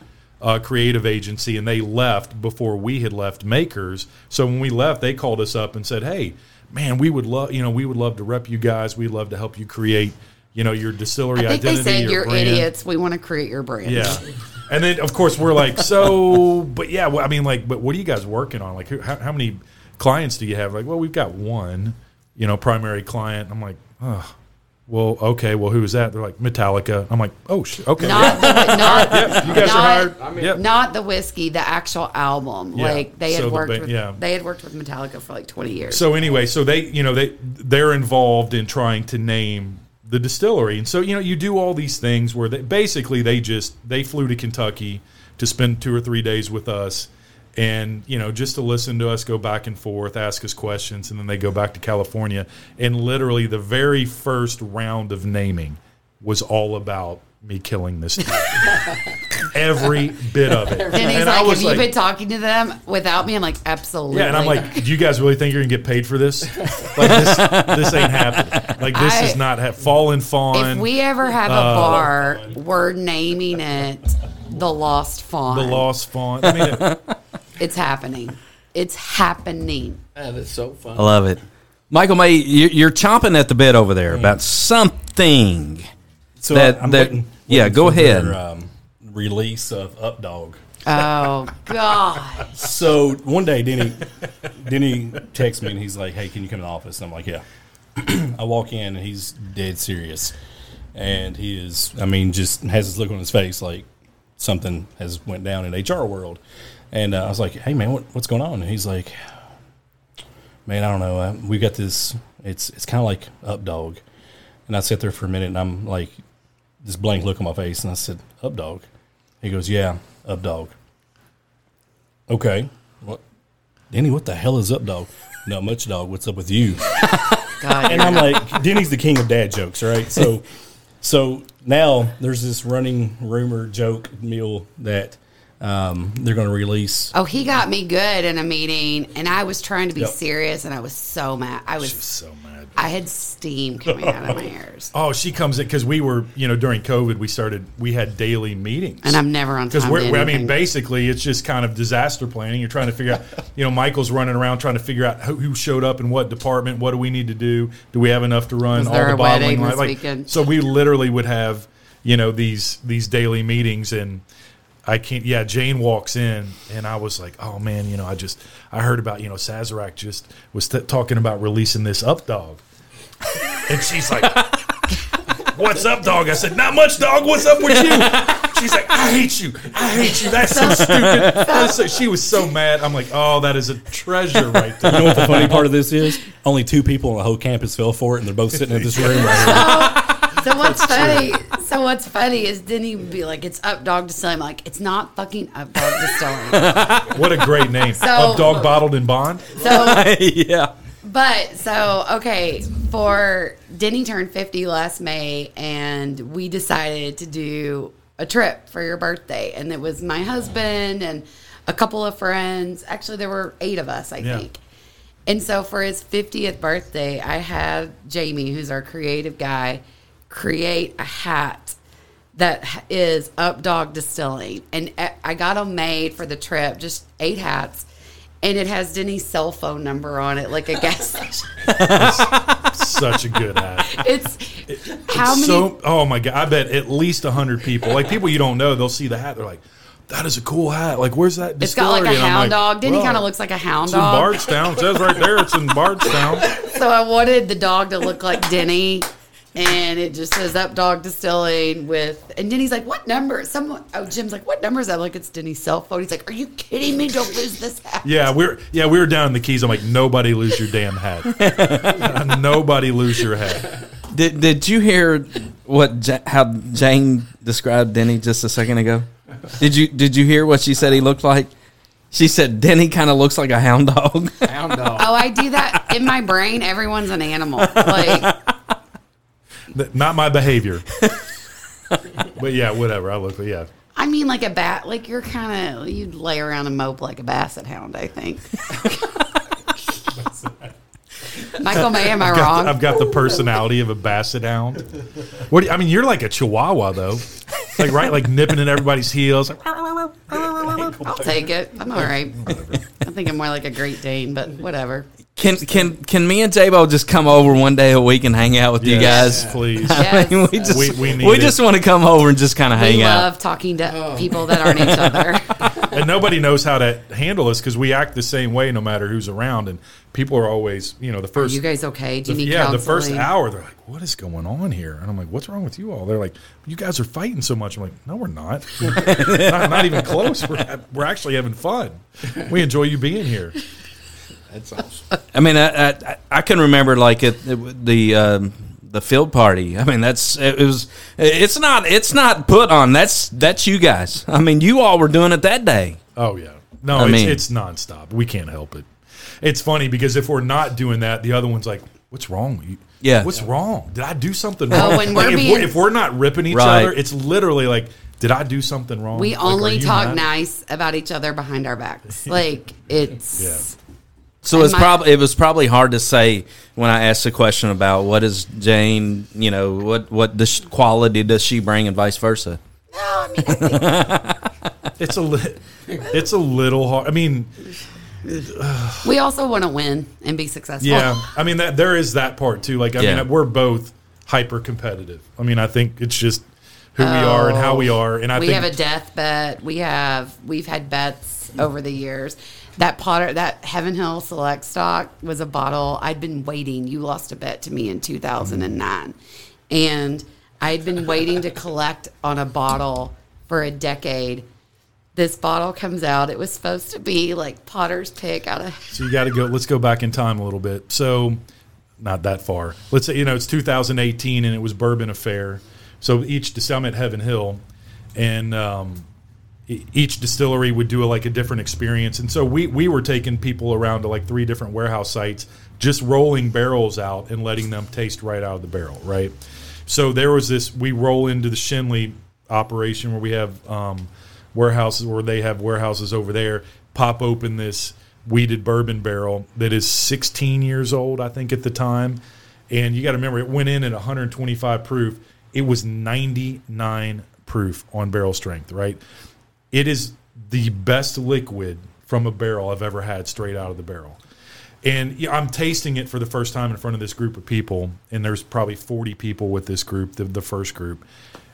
uh, creative agency, and they left before we had left Makers. So when we left, they called us up and said, "Hey, man, we would love you know we would love to rep you guys. We'd love to help you create you know your distillery I think they identity. said your you're brand." idiots. We want to create your brand. Yeah. And then, of course, we're like, so, but yeah, well, I mean, like, but what are you guys working on? Like, who, how, how many clients do you have? Like, well, we've got one, you know, primary client. I'm like, oh, well, okay, well, who's that? They're like Metallica. I'm like, oh, sh- okay. Not the, not, Yep, you guys not, are hired. Yep. not the whiskey, the actual album. Yeah. Like they had So the worked ba- with, yeah. they had worked with Metallica for like twenty years. So anyway, so they, you know, they they're involved in trying to name the distillery, and so you know, you do all these things where they basically they just they flew to Kentucky to spend two or three days with us, and you know, just to listen to us go back and forth, ask us questions, and then they go back to California, and literally the very first round of naming was all about me killing this. Every bit of it. And he's like, "Have you been talking to them without me?" I'm like, "Absolutely." yeah, and I'm like, do you guys really think you're gonna get paid for this? Like this, this ain't happening. Like this I- is not ha- fallen fawn. if we ever have a Uh, bar, we're naming it the Lost Fawn. the lost fawn. I mean, it, It's happening. It's happening. That is so fun. I love it. Michael May, you- you're chomping at the bit over there about something. So That- I'm that- waiting, yeah, go for ahead. Their, um, release of Updog. Oh God! So one day, Denny, Denny texts me and he's like, "Hey, can you come to the office?" And I'm like, "Yeah." I walk in and he's dead serious, and he is. I mean, just has this look on his face like something has went down in HR world. And uh, I was like, "Hey, man, what, what's going on?" And he's like, "Man, I don't know. Uh, we got this. It's it's kind of like Up Dog." And I sat there for a minute and I'm like, this blank look on my face, and I said, "Up Dog." He goes, "Yeah, Up Dog." Okay, what? Denny, what the hell is up, dog? Not much, dog. What's up with you? God, And I'm like, Denny's the king of dad jokes, right? So, so now there's this running rumor joke meal that um, they're going to release. Oh, he got me good in a meeting, and I was trying to be Yep. serious, and I was so mad. I was so mad. I had steam coming out of my ears, Oh, she comes in because we were, you know, during COVID, we started, we had daily meetings. and I'm never on Because time. we're, I mean, basically, it's just kind of disaster planning. You're trying to figure out, you know, Michael's running around trying to figure out who, who showed up in what department. What do we need to do? Do we have enough to run all the bottling wedding this Like, weekend? so we literally would have, you know, these these daily meetings, and I can't. Yeah, Jane walks in, and I was like, oh man, you know, I just I heard about, you know, Sazerac just was t- talking about releasing this up dog, and she's like. What's up, dog? I said, Not much, dog. What's up with you? She's like, I hate you. I hate you. That's so stupid. That's so, she was so mad. I'm like, Oh, that is a treasure right there." You know what the funny part of this is? Only two people on the whole campus fell for it, and they're both sitting in this room right here. So what's funny? So what's funny is then he would be like, "It's up dog distilling." I'm like, "It's not fucking up dog distilling." What a great name. So- up dog bottled in bond. So, yeah. but so okay, for Denny turned 50 last May, and we decided to do a trip for your birthday, and it was my husband and a couple of friends. Actually, there were eight of us, I Yeah. think. And so for his 50th birthday, I have Jamie, who's our creative guy, create a hat that is h- Up Dog Distilling. And I got them made for the trip, just eight hats. And it has Denny's cell phone number on it, like a gas station. Such a good hat. It's how many? So, oh my god! I bet at least hundred people, like people you don't know, they'll see the hat. They're like, "That is a cool hat. Like, where's that?" it's got like a? And hound like, dog. Denny "Well, kind of looks like a hound It's in dog. Bardstown. It says right there it's in Bardstown. So I wanted the dog to look like Denny. And it just says up dog distilling with and Denny's like, What number? Someone oh Jim's like, What number is that? I'm like, it's Denny's cell phone. He's like, Are you kidding me? Don't lose this hat. Yeah, we're yeah we were down in the Keys. I'm like, nobody lose your damn hat. nobody lose your hat. Did Did you hear what Ja- how Jane described Denny just a second ago? Did you Did you hear what she said he looked like? She said Denny kind of looks like a hound dog. Hound dog. Oh, I do that in my brain. Everyone's an animal. Like Th- Not my behavior. but yeah, whatever. I look. Yeah, I mean, like a bat. Like you're kind of you'd lay around and mope like a basset hound. I think. Michael May, am I I've got, wrong? I've got the personality of a basset hound. What do you, I mean? You're like a Chihuahua though, like right, like nipping at everybody's heels. Like, I'll take it. I'm all right. I think I'm more like a Great Dane, but whatever. Can can can me and J-Bo just come over one day a week and hang out with you guys? please. I mean, we just We- we, we just want to come over and just kind of hang out. we love talking to people that aren't each other. and nobody knows how to handle us because we act the same way no matter who's around, and people are always, you know, the Are first. you guys okay? Do you the- need yeah, counseling? the first hour, they're like, "What is going on here?" And I'm like, "What's wrong with you all?" They're like, "You guys are fighting so much." I'm like, "No, we're not. not, not even close. We're we're actually having fun. We enjoy you being here." That's awesome. I mean, I, I I can remember like it, it- the um, the field party. I mean, that's it was. It's not it's not put on. That's that's you guys. I mean, you all were doing it that day. Oh yeah, no, I it's, mean- it's nonstop. We can't help it. It's funny because if we're not doing that, the other one's like, "What's wrong? you? Yeah. what's wrong? Did I do something Oh, wrong?" when we're if, being- we're, if we're not ripping each Right. other, it's literally like, did I do something wrong? We Like, only talk mad? nice about each other behind our backs. Like it's Yeah. So it's probably it was probably hard to say when I asked the question about what is Jane, you know, what what does, quality does she bring, and vice versa. no, I mean, I think It's a li- it's a little hard. I mean, we also want to win and be successful. yeah. I mean that there is that part too. Like I Yeah. mean, we're both hyper competitive. I mean, I think it's just who we are and how oh, we are. And I Oh, we think have a death bet. We have we've had bets over the years. That Potter, that Heaven Hill Select stock was a bottle. I'd been waiting. You lost a bet to me in 2009, and I'd been waiting to collect on a bottle for a decade. This bottle comes out. It was supposed to be like Potter's pick out of. So you got to go. Let's go back in time a little bit. So, not that far. Let's say you know it's 2018 and it was Bourbon Affair. So each dis- I'm at Heaven Hill, and um, each distillery would do a, like a different experience. And so we we were taking people around to like three different warehouse sites, just rolling barrels out and letting them taste right out of the barrel. Right. So there was this. We roll into the Schenley operation where we have um, warehouses where they have warehouses over there. Pop open this wheated bourbon barrel that is 16 years old, I think, at the time. And you got to remember, it went in at 125 proof. It was 99 proof on barrel strength, right? It is the best liquid from a barrel I've ever had straight out of the barrel. And I'm tasting it for the first time in front of this group of people, and there's probably 40 people with this group, the, the first group,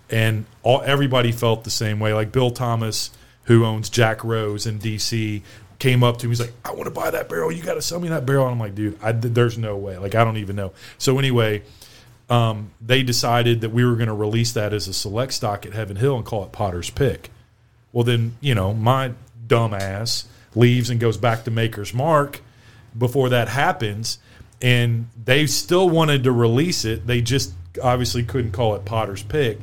and all everybody felt the same way. Like Bill Thomas, who owns Jack Rose in D.C., came up to me. He's like, "I want to buy that barrel. You got to sell me that barrel." And I'm like, "Dude, I, there's no way. Like, I don't even know." So anyway, um, they decided that we were going to release that as a select stock at Heaven Hill and call it Potter's Pick. Well, then you know my dumbass leaves and goes back to Maker's Mark before that happens, and they still wanted to release it. They just obviously couldn't call it Potter's Pick.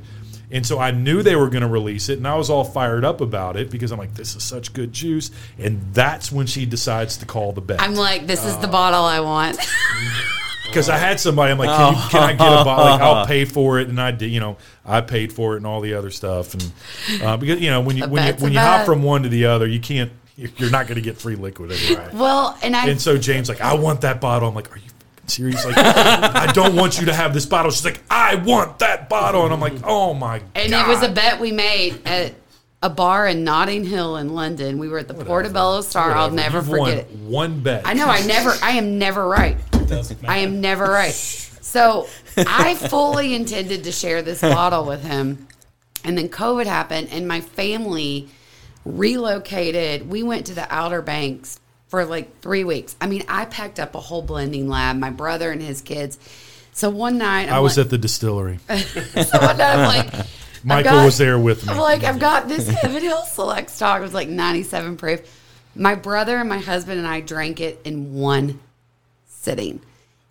And so I knew they were going to release it, and I was all fired up about it because I'm like, "This is such good juice." And that's when she decides to call the bet. I'm like, this is the bottle I want. because I had somebody. I'm like, can, you, can I get a bottle? Like, I'll pay for it, and I did. You know, I paid for it and all the other stuff. And uh, because you know, when you when you when you hop from one to the other, you can't. You're not going to get free liquid anyway. well, and I And so Jane's like, I want that bottle. I'm like, are you serious? Like, I don't want you to have this bottle. She's like, I want that bottle, and I'm like, oh my god, And god. it was a bet we made at a bar in Notting Hill in London. We were at the Portobello Star. I'll never You've forget it. One bet. I know. I never. I am never right. I am never right. So I fully intended to share this bottle with him, and then COVID happened, and my family relocated. We went to the Outer Banks for like three weeks. I mean, I packed up a whole blending lab. My brother and his kids. So one night, I'm I was like, at the distillery. so one night I'm like, Michael got- was there with me. I'm like, I've got this Heaven Hill Select stock. It was like 97 proof. My brother and my husband and I drank it in one sitting.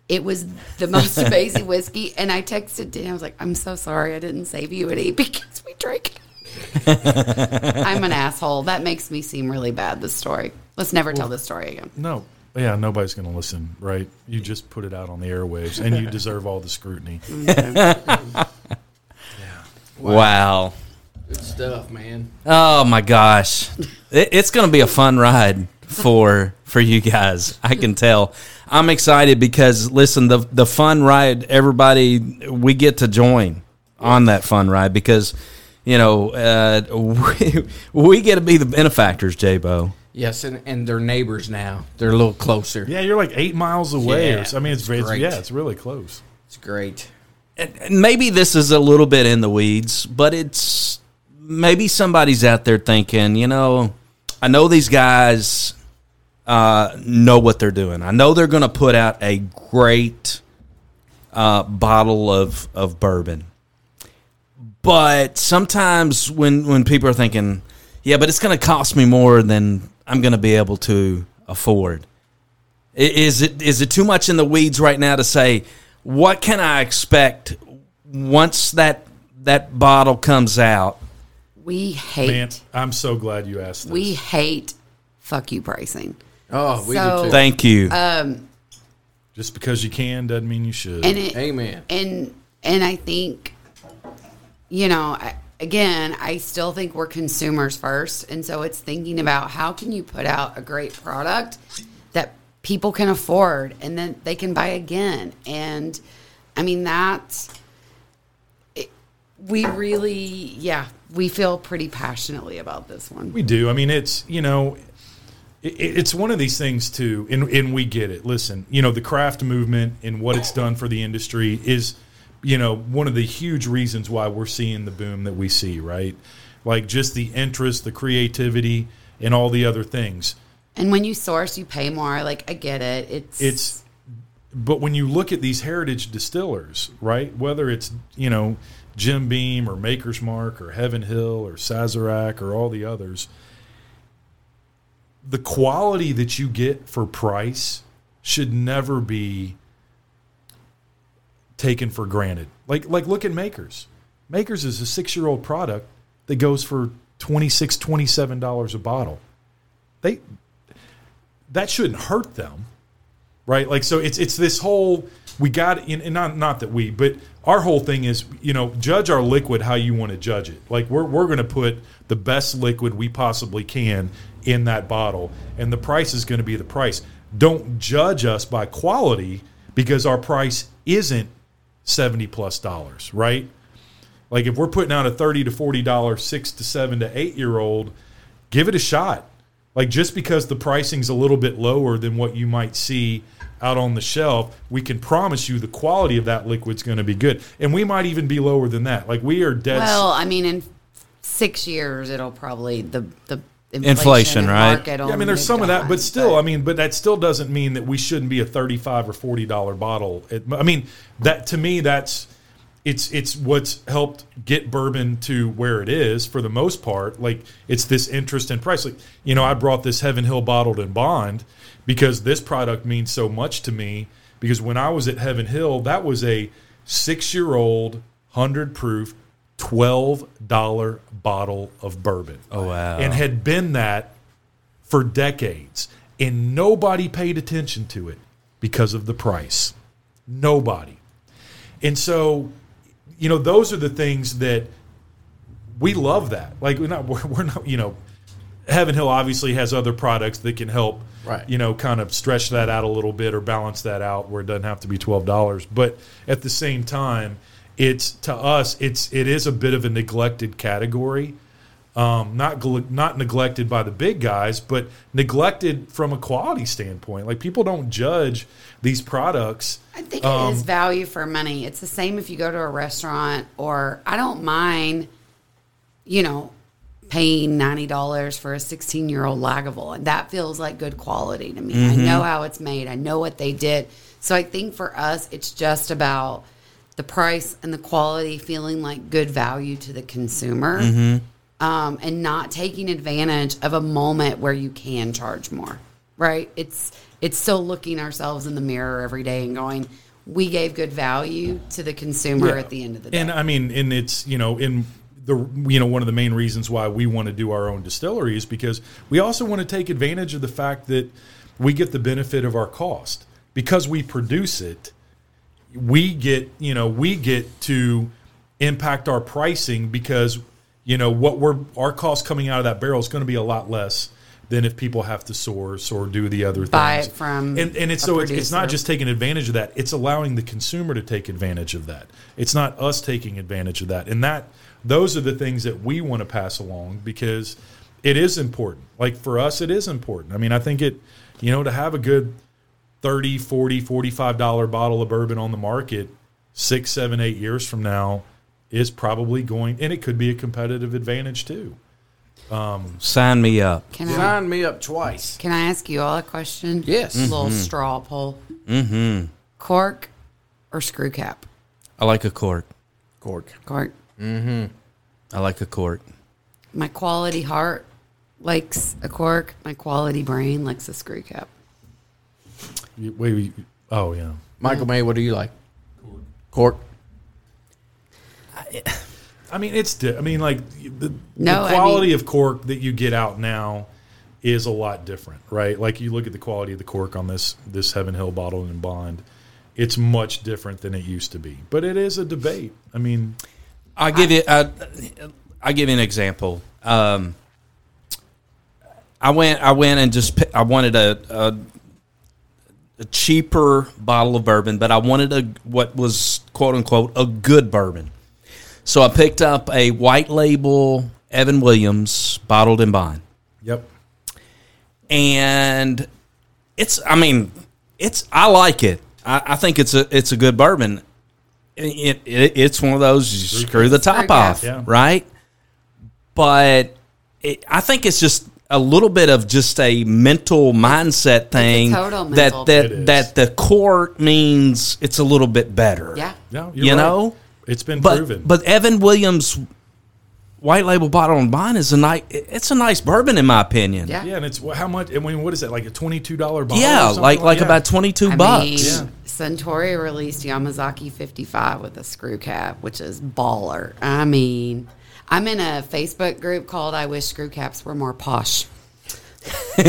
It was the most amazing whiskey. And I texted Dan, I was like, I'm so sorry I didn't save you any because we drank it. I'm an asshole. That makes me seem really bad, this story. Let's never tell this story again. No. Yeah, nobody's going to listen, right? You just put it out on the airwaves, and you deserve all the scrutiny. Mm-hmm. Yeah. Wow. Good stuff, man. Oh my gosh, it, it's going to be a fun ride for for you guys. I can tell. I'm excited because listen, the the fun ride. Everybody, we get to join on that fun ride because you know uh, we, we get to be the benefactors, J-Bo. Yes, and, and they're neighbors now. They're a little closer. Yeah, you're like eight miles away. Yeah, so- I mean, it's, it's it's great. yeah, it's really close. It's great. And maybe this is a little bit in the weeds, but it's maybe somebody's out there thinking, you know, I know these guys uh, know what they're doing. I know they're going to put out a great uh, bottle of of bourbon, but sometimes when when people are thinking, yeah, but it's going to cost me more than I'm going to be able to afford. Is it is it too much in the weeds right now to say what can I expect once that that bottle comes out? We hate, Man, I'm so glad you asked this. we hate fuck you pricing. Oh, we So- do too. Thank you. Um, Just because you can doesn't mean you should. And it, Amen. and and I think, you know, I, again, I still think we're consumers first. And so it's thinking about how can you put out a great product that people can afford and then they can buy again. And I mean, that's, it, we really, yeah, we feel pretty passionately about this one. We do. I mean, it's you know, it, it's one of these things too, and and we get it. Listen, you know, the craft movement and what it's done for the industry is, you know, one of the huge reasons why we're seeing the boom that we see. Right, like just the interest, the creativity, and all the other things. And when you source, you pay more. Like I get it. It's It's, but when you look at these heritage distillers, right, whether it's you know Jim Beam or Maker's Mark or Heaven Hill or Sazerac or all the others, the quality that you get for price should never be taken for granted. Like like look at Makers. Makers is a 6-year-old product that goes for 26 27 dollars a bottle. They that shouldn't hurt them. Right? Like so it's it's this whole we got and not not that we, but our whole thing is, you know, judge our liquid how you want to judge it. Like we're we're going to put the best liquid we possibly can in that bottle and the price is going to be the price. Don't judge us by quality because our price isn't 70 plus dollars, right? Like if we're putting out a 30 to 40 dollar 6 to 7 to 8 year old, give it a shot. Like just because the pricing's a little bit lower than what you might see out on the shelf, we can promise you the quality of that liquid's going to be good. And we might even be lower than that. Like we are dead well, I mean, in six years, it'll probably the the Inflation, and right? Yeah, I mean, there's move some of that, but still, I mean, but that still doesn't mean that we shouldn't be a thirty-five or forty dollar bottle. It, I mean, that to me, that's it's it's what's helped get bourbon to where it is for the most part. Like it's this interest in price. Like you know, I brought this Heaven Hill bottled in bond because this product means so much to me. Because when I was at Heaven Hill, that was a six-year-old hundred proof. Twelve dollar bottle of bourbon. Oh, wow. And had been that for decades, and nobody paid attention to it because of the price. Nobody. And so, you know, those are the things that we love that. Like we're not we're, we're not, you know, Heaven Hill obviously has other products that can help Right. you know, kind of stretch that out a little bit or balance that out where it doesn't have to be twelve dollars. But at the same time, it's to us, it's it is a bit of a neglected category um, not gl- not neglected by the big guys, but neglected from a quality standpoint. Like people don't judge these products. I think it is value for money. It's the same if you go to a restaurant or I don't mind, you know, paying ninety dollars for a sixteen year old Lagavulin, and that feels like good quality to me. I know how it's made. I know what they did. So I think for us, it's just about the price and the quality feeling like good value to the consumer. Um, and not taking advantage of a moment where you can charge more, right? It's it's still looking ourselves in the mirror every day and going, we gave good value to the consumer Yeah. at the end of the day. And I mean, and it's you know in the you know one of the main reasons why we want to do our own distillery is because we also want to take advantage of the fact that we get the benefit of our cost because we produce it. We get you know we get to impact our pricing because you know what we're our cost coming out of that barrel is going to be a lot less than if people have to source or do the other Buy things. it from and, and it's so it's, it's not just taking advantage of that it's allowing the consumer to take advantage of that. It's not us taking advantage of that. And that those are the things that we want to pass along because it is important. Like for us it is important. I mean i think it you know to have a good 30 40 45 dollar bottle of bourbon on the market six seven eight years from now is probably going and it could be a competitive advantage too um, Sign me up. can I Sign me up twice. can I ask you all a question? Yes. A little straw poll. Mm-hmm. Cork or screw cap? I like a cork. Cork. Cork. Mm-hmm i like a cork. My quality heart likes a cork. My quality brain likes a screw cap. You- wait, wait, oh yeah Michael May, what do you like? Cork. I mean, it's. Di- I mean, like the, No, the I quality mean- of cork that you get out now is a lot different, right? Like you look at the quality of the cork on this this Heaven Hill bottled in bond, it's much different than it used to be. But it is a debate. I mean, I give you. I, I'll give you an example. Um, I went I went and just I wanted a, a a cheaper bottle of bourbon, but I wanted a what was quote unquote a good bourbon. So I picked up a white label Evan Williams bottled in bond. Yep. and it's I mean it's I like it. I, I think it's a it's a good bourbon. It, it it's one of those you screw the top off, Yeah. right? But it, I think it's just a little bit of just a mental mindset thing total mental. that It that is. that the court means it's a little bit better. Yeah. No, you're you right. know. it's been But proven. but Evan Williams white label bottled in bond is a nice it's a nice bourbon in my opinion. Yeah. yeah, and it's how much? I mean, what is that? Like a twenty-two dollar bottle? Yeah, something like like yeah. about twenty two I bucks. mean, Yeah. Suntory released Yamazaki 55 with a screw cap, which is baller. I mean, I'm in a Facebook group called I Wish Screw Caps Were More Posh. I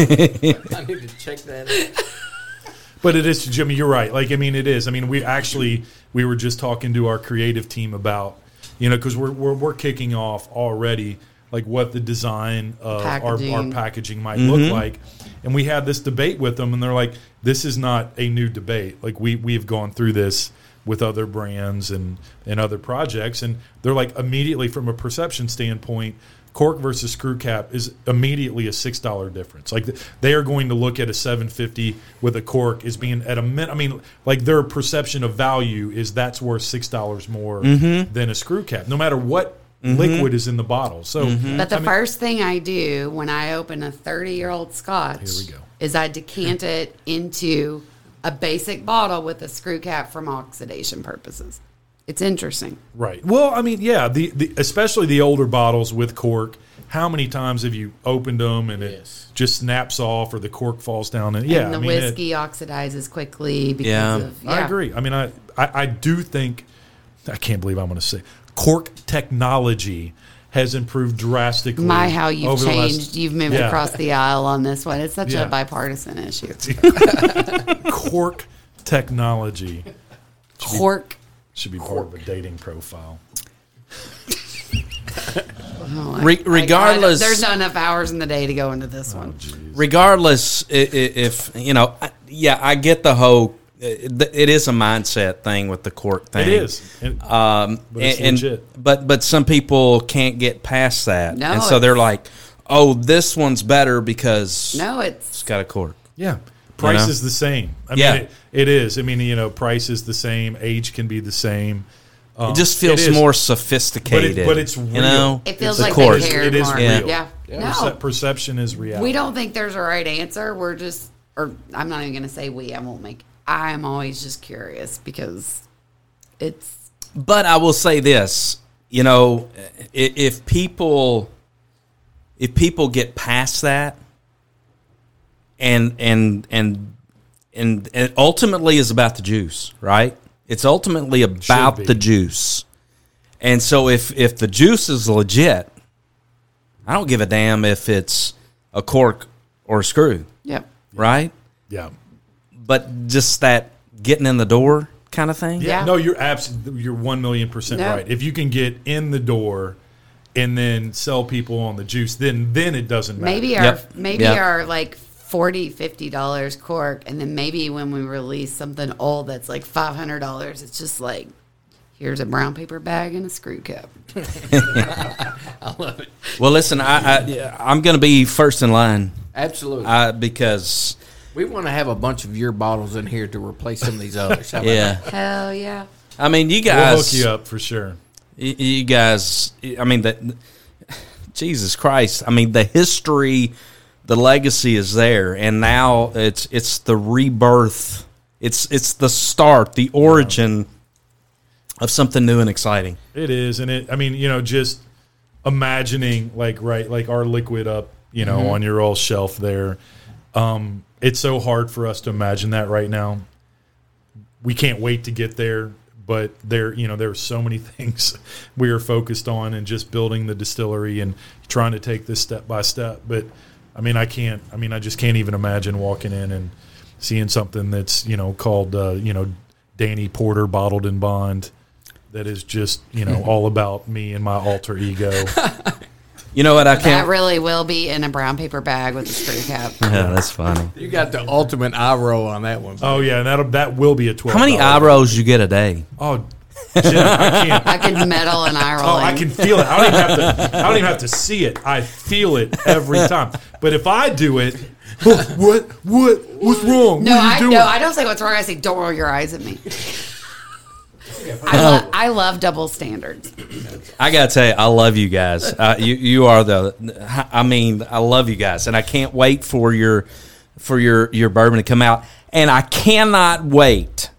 need to check that out. But it is, Jimmy. You're right. Like, I mean, it is. I mean, we actually we were just talking to our creative team about, you know, because we're, we're we're kicking off already, like what the design of our, our Packaging. packaging might look mm-hmm. like, and we had this debate with them, and they're like, this is not a new debate. Like we we've gone through this with other brands and and other projects, and they're like immediately from a perception standpoint. Cork versus screw cap is immediately a six dollar difference. Like they are going to look at a seven fifty with a cork as being at a min. I mean, like their perception of value is that's worth six dollars more mm-hmm. than a screw cap, no matter what mm-hmm. liquid is in the bottle. So, mm-hmm. But the I mean- first thing I do when I open a 30 year old scotch Here we go. is I decant it into a basic bottle with a screw cap from oxidation purposes. It's interesting. Right. Well, I mean, yeah, the, the especially the older bottles with cork. How many times have you opened them and it just snaps off or the cork falls down? And yeah, and the I mean, it- whiskey oxidizes quickly because Yeah. of yeah. I agree. I mean, I, I, I do think I can't believe I'm going to say cork technology has improved drastically. My, how you've over the last- changed. You've moved Yeah. across the aisle on this one. It's such Yeah. a bipartisan issue. cork technology Cork. should be part of a dating profile. Oh, Re- I- I- regardless- there's not enough hours in the day to go into this Oh, one. regardless i- i- if you know I- yeah i get the whole it it is a mindset thing with the cork thing It is. It- um But it's and, and- legit. but but some people can't get past that No, and so they're like oh this one's better because No, it's it's got a cork Yeah. Price know? is the same. I Yeah. mean, it, it is. I mean, you know, price is the same. Age can be the same. Um, it just feels it is. more but, sophisticated it, but it's you know it feels The like cork. they cared It is more. real. Yeah. Perce- No, perception is reality. we don't think there's a right answer. We're just, or I'm not even going to say we. I won't make. I'm always just curious because it's But I will say this, you know, i- if people if people get past that and and and and it ultimately is about the juice, right? It's ultimately about the juice. And so if if the juice is legit, I don't give a damn if it's a cork or a screw, yep. right? Yeah. But just that getting in the door kind of thing. Yeah. No, you're absolutely you're one million percent No. right. If you can get in the door and then sell people on the juice, then then it doesn't matter. Maybe our Yep. maybe Yep. our like 40 50 dollars cork and then maybe when we release something old that's like $500 it's just like here's a brown paper bag and a screw cap i love it Well, listen, I, I I'm going to be first in line Absolutely. uh, because we want to have a bunch of your bottles in here to replace some of these others. How about yeah, hell yeah I mean you we'll guys, hook you up for sure. y- you guys, I mean that. Jesus Christ! I mean the history, the legacy is there, and now it's it's the rebirth. It's it's the start, the origin of something new and exciting. It is, and it. I mean, you know, just imagining like right, like our liquid up, you know, Mm-hmm. on your old shelf there. Um, it's so hard for us to imagine that right now. We can't wait to get there, but there, you know, there are so many things we are focused on, and just building the distillery and trying to take this step by step. But I mean, I can't. I mean, I just can't even imagine walking in and seeing something that's you know called uh, you know Danny Porter bottled in bond. that is just you know all about me and my alter ego. You know what? I can't. That really will be in a brown paper bag with a screw cap. Yeah, that's funny. You got the ultimate eye roll on that one. Oh yeah, and that that will be a twelve. How many eye rolls you get a day? Oh, Jim, I can't. I can meddle and eye rolling. Oh, I can feel it. I don't even have to. I don't even have to see it. I feel it every time. But if I do it, oh, what, what, what's wrong? No, what are you I doing? no, I don't say what's wrong. I say don't roll your eyes at me. I, lo- I love double standards. I gotta tell you, I love you guys. Uh, you you are the. I mean, I love you guys, and I can't wait for your for your your bourbon to come out, and I cannot wait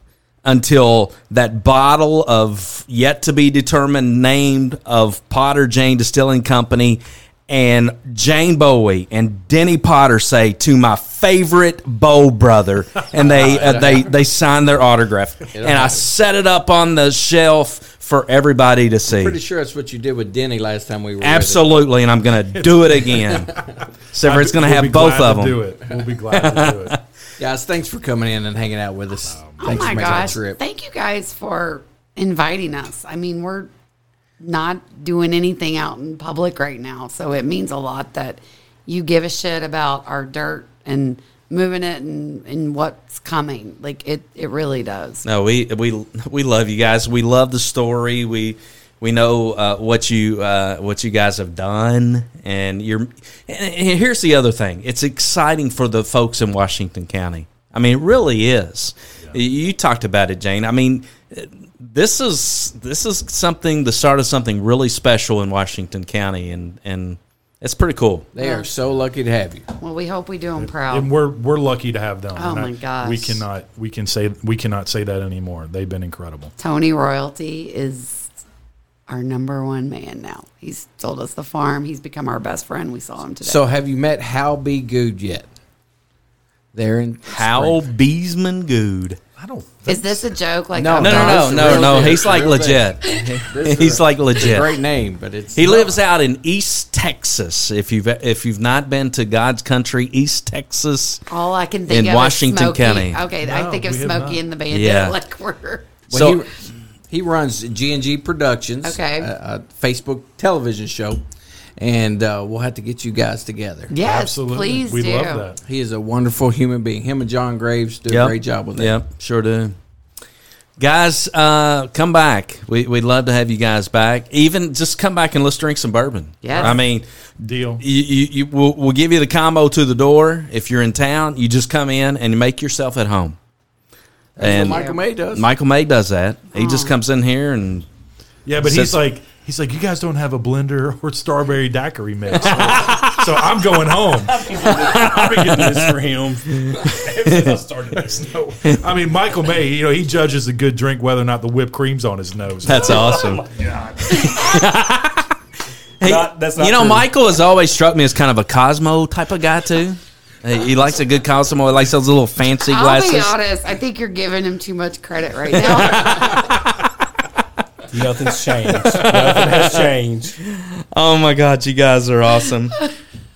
until that bottle of yet to be determined named of Potter Jane Distilling Company and Jane Bowie and Denny Potter say to my favorite Bo brother, and they uh, they they sign their autograph, and I set it up on the shelf for everybody to see. Pretty sure that's what you did with Denny last time we were. Absolutely, and I'm going to do it again. Except for it's going to have both of them. Do it. We'll be glad to do it. it. Guys, thanks for coming in and hanging out with us. Oh thanks my for making gosh! the trip. Thank you guys for inviting us. I mean, we're not doing anything out in public right now, so it means a lot that you give a shit about our dirt and moving it and, and what's coming. Like it, it really does. No, we we we love you guys. We love the story. We we know uh, what you uh, what you guys have done, and you're. And and here's the other thing: it's exciting for the folks in Washington County. I mean, it really is. You talked about it, Jane. I mean, this is this is something the start of something really special in Washington County, and and it's pretty cool. They are so lucky to have you. Well, we hope we do them proud. And we're we're lucky to have them. Oh, And I- my gosh. We cannot we can say we cannot say that anymore. They've been incredible. Tony Royalty is our number one man now. He's sold us the farm. He's become our best friend. We saw him today. So, have you met Hal B. Good yet? They're in Hal Beesman Good. I don't. is this a joke? Like No, No, no, no, no, no. He's like legit. He's like legit. Great name, but it's He lives out in East Texas. If you've if you've not been to God's country, East Texas. All I can think In of Washington is Smokey. County. Okay, I think of we Smokey and the Bandit. Yeah. Like we're So- he, he runs G and G Productions, Okay. a, a Facebook television show, and uh, we'll have to get you guys together. yes, Absolutely. please we do. love that. He is a wonderful human being. Him and John Graves do a great job with that. Yep, sure do. Guys, uh, come back. We, we'd love to have you guys back. Even just come back and let's drink some bourbon. Yes. I mean, Deal. you, you, you, we'll, we'll give you the combo to the door. If you're in town, you just come in and you make yourself at home. And Michael May does. Michael May does that. He just comes in here and Yeah, but Sits- he's like he's like you guys don't have a blender or strawberry daiquiri mix. so I'm going home. I've been getting this for him since I started this. No, I mean Michael May. You know he judges a good drink whether or not the whipped cream's on his nose. that's oh awesome. Hey, Not- that's not you know, true. Michael has always struck me as kind of a Cosmo type of guy too. He he likes a good Cosmo. He likes those little fancy I'll glasses. be honest. I think you're giving him too much credit right now. Nothing's changed. Nothing has changed. Oh my God, you guys are awesome.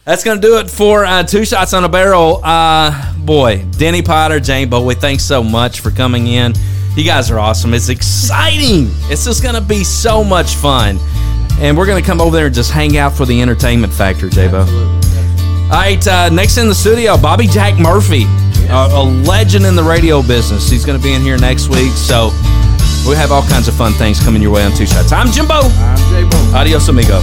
That's gonna do it for uh, two shots on a barrel. Uh, boy, Denny Potter, Jane Bowie, thanks so much for coming in. You guys are awesome. It's exciting. It's just gonna be so much fun, and we're gonna come over there and just hang out for the entertainment factor, J-Bo. All right, uh, next in the studio, Bobby Jack Murphy, a, a legend in the radio business. He's going to be in here next week, so we have all kinds of fun things coming your way on Two Shots. I'm Jimbo. I'm J-Bo. Adios, amigo.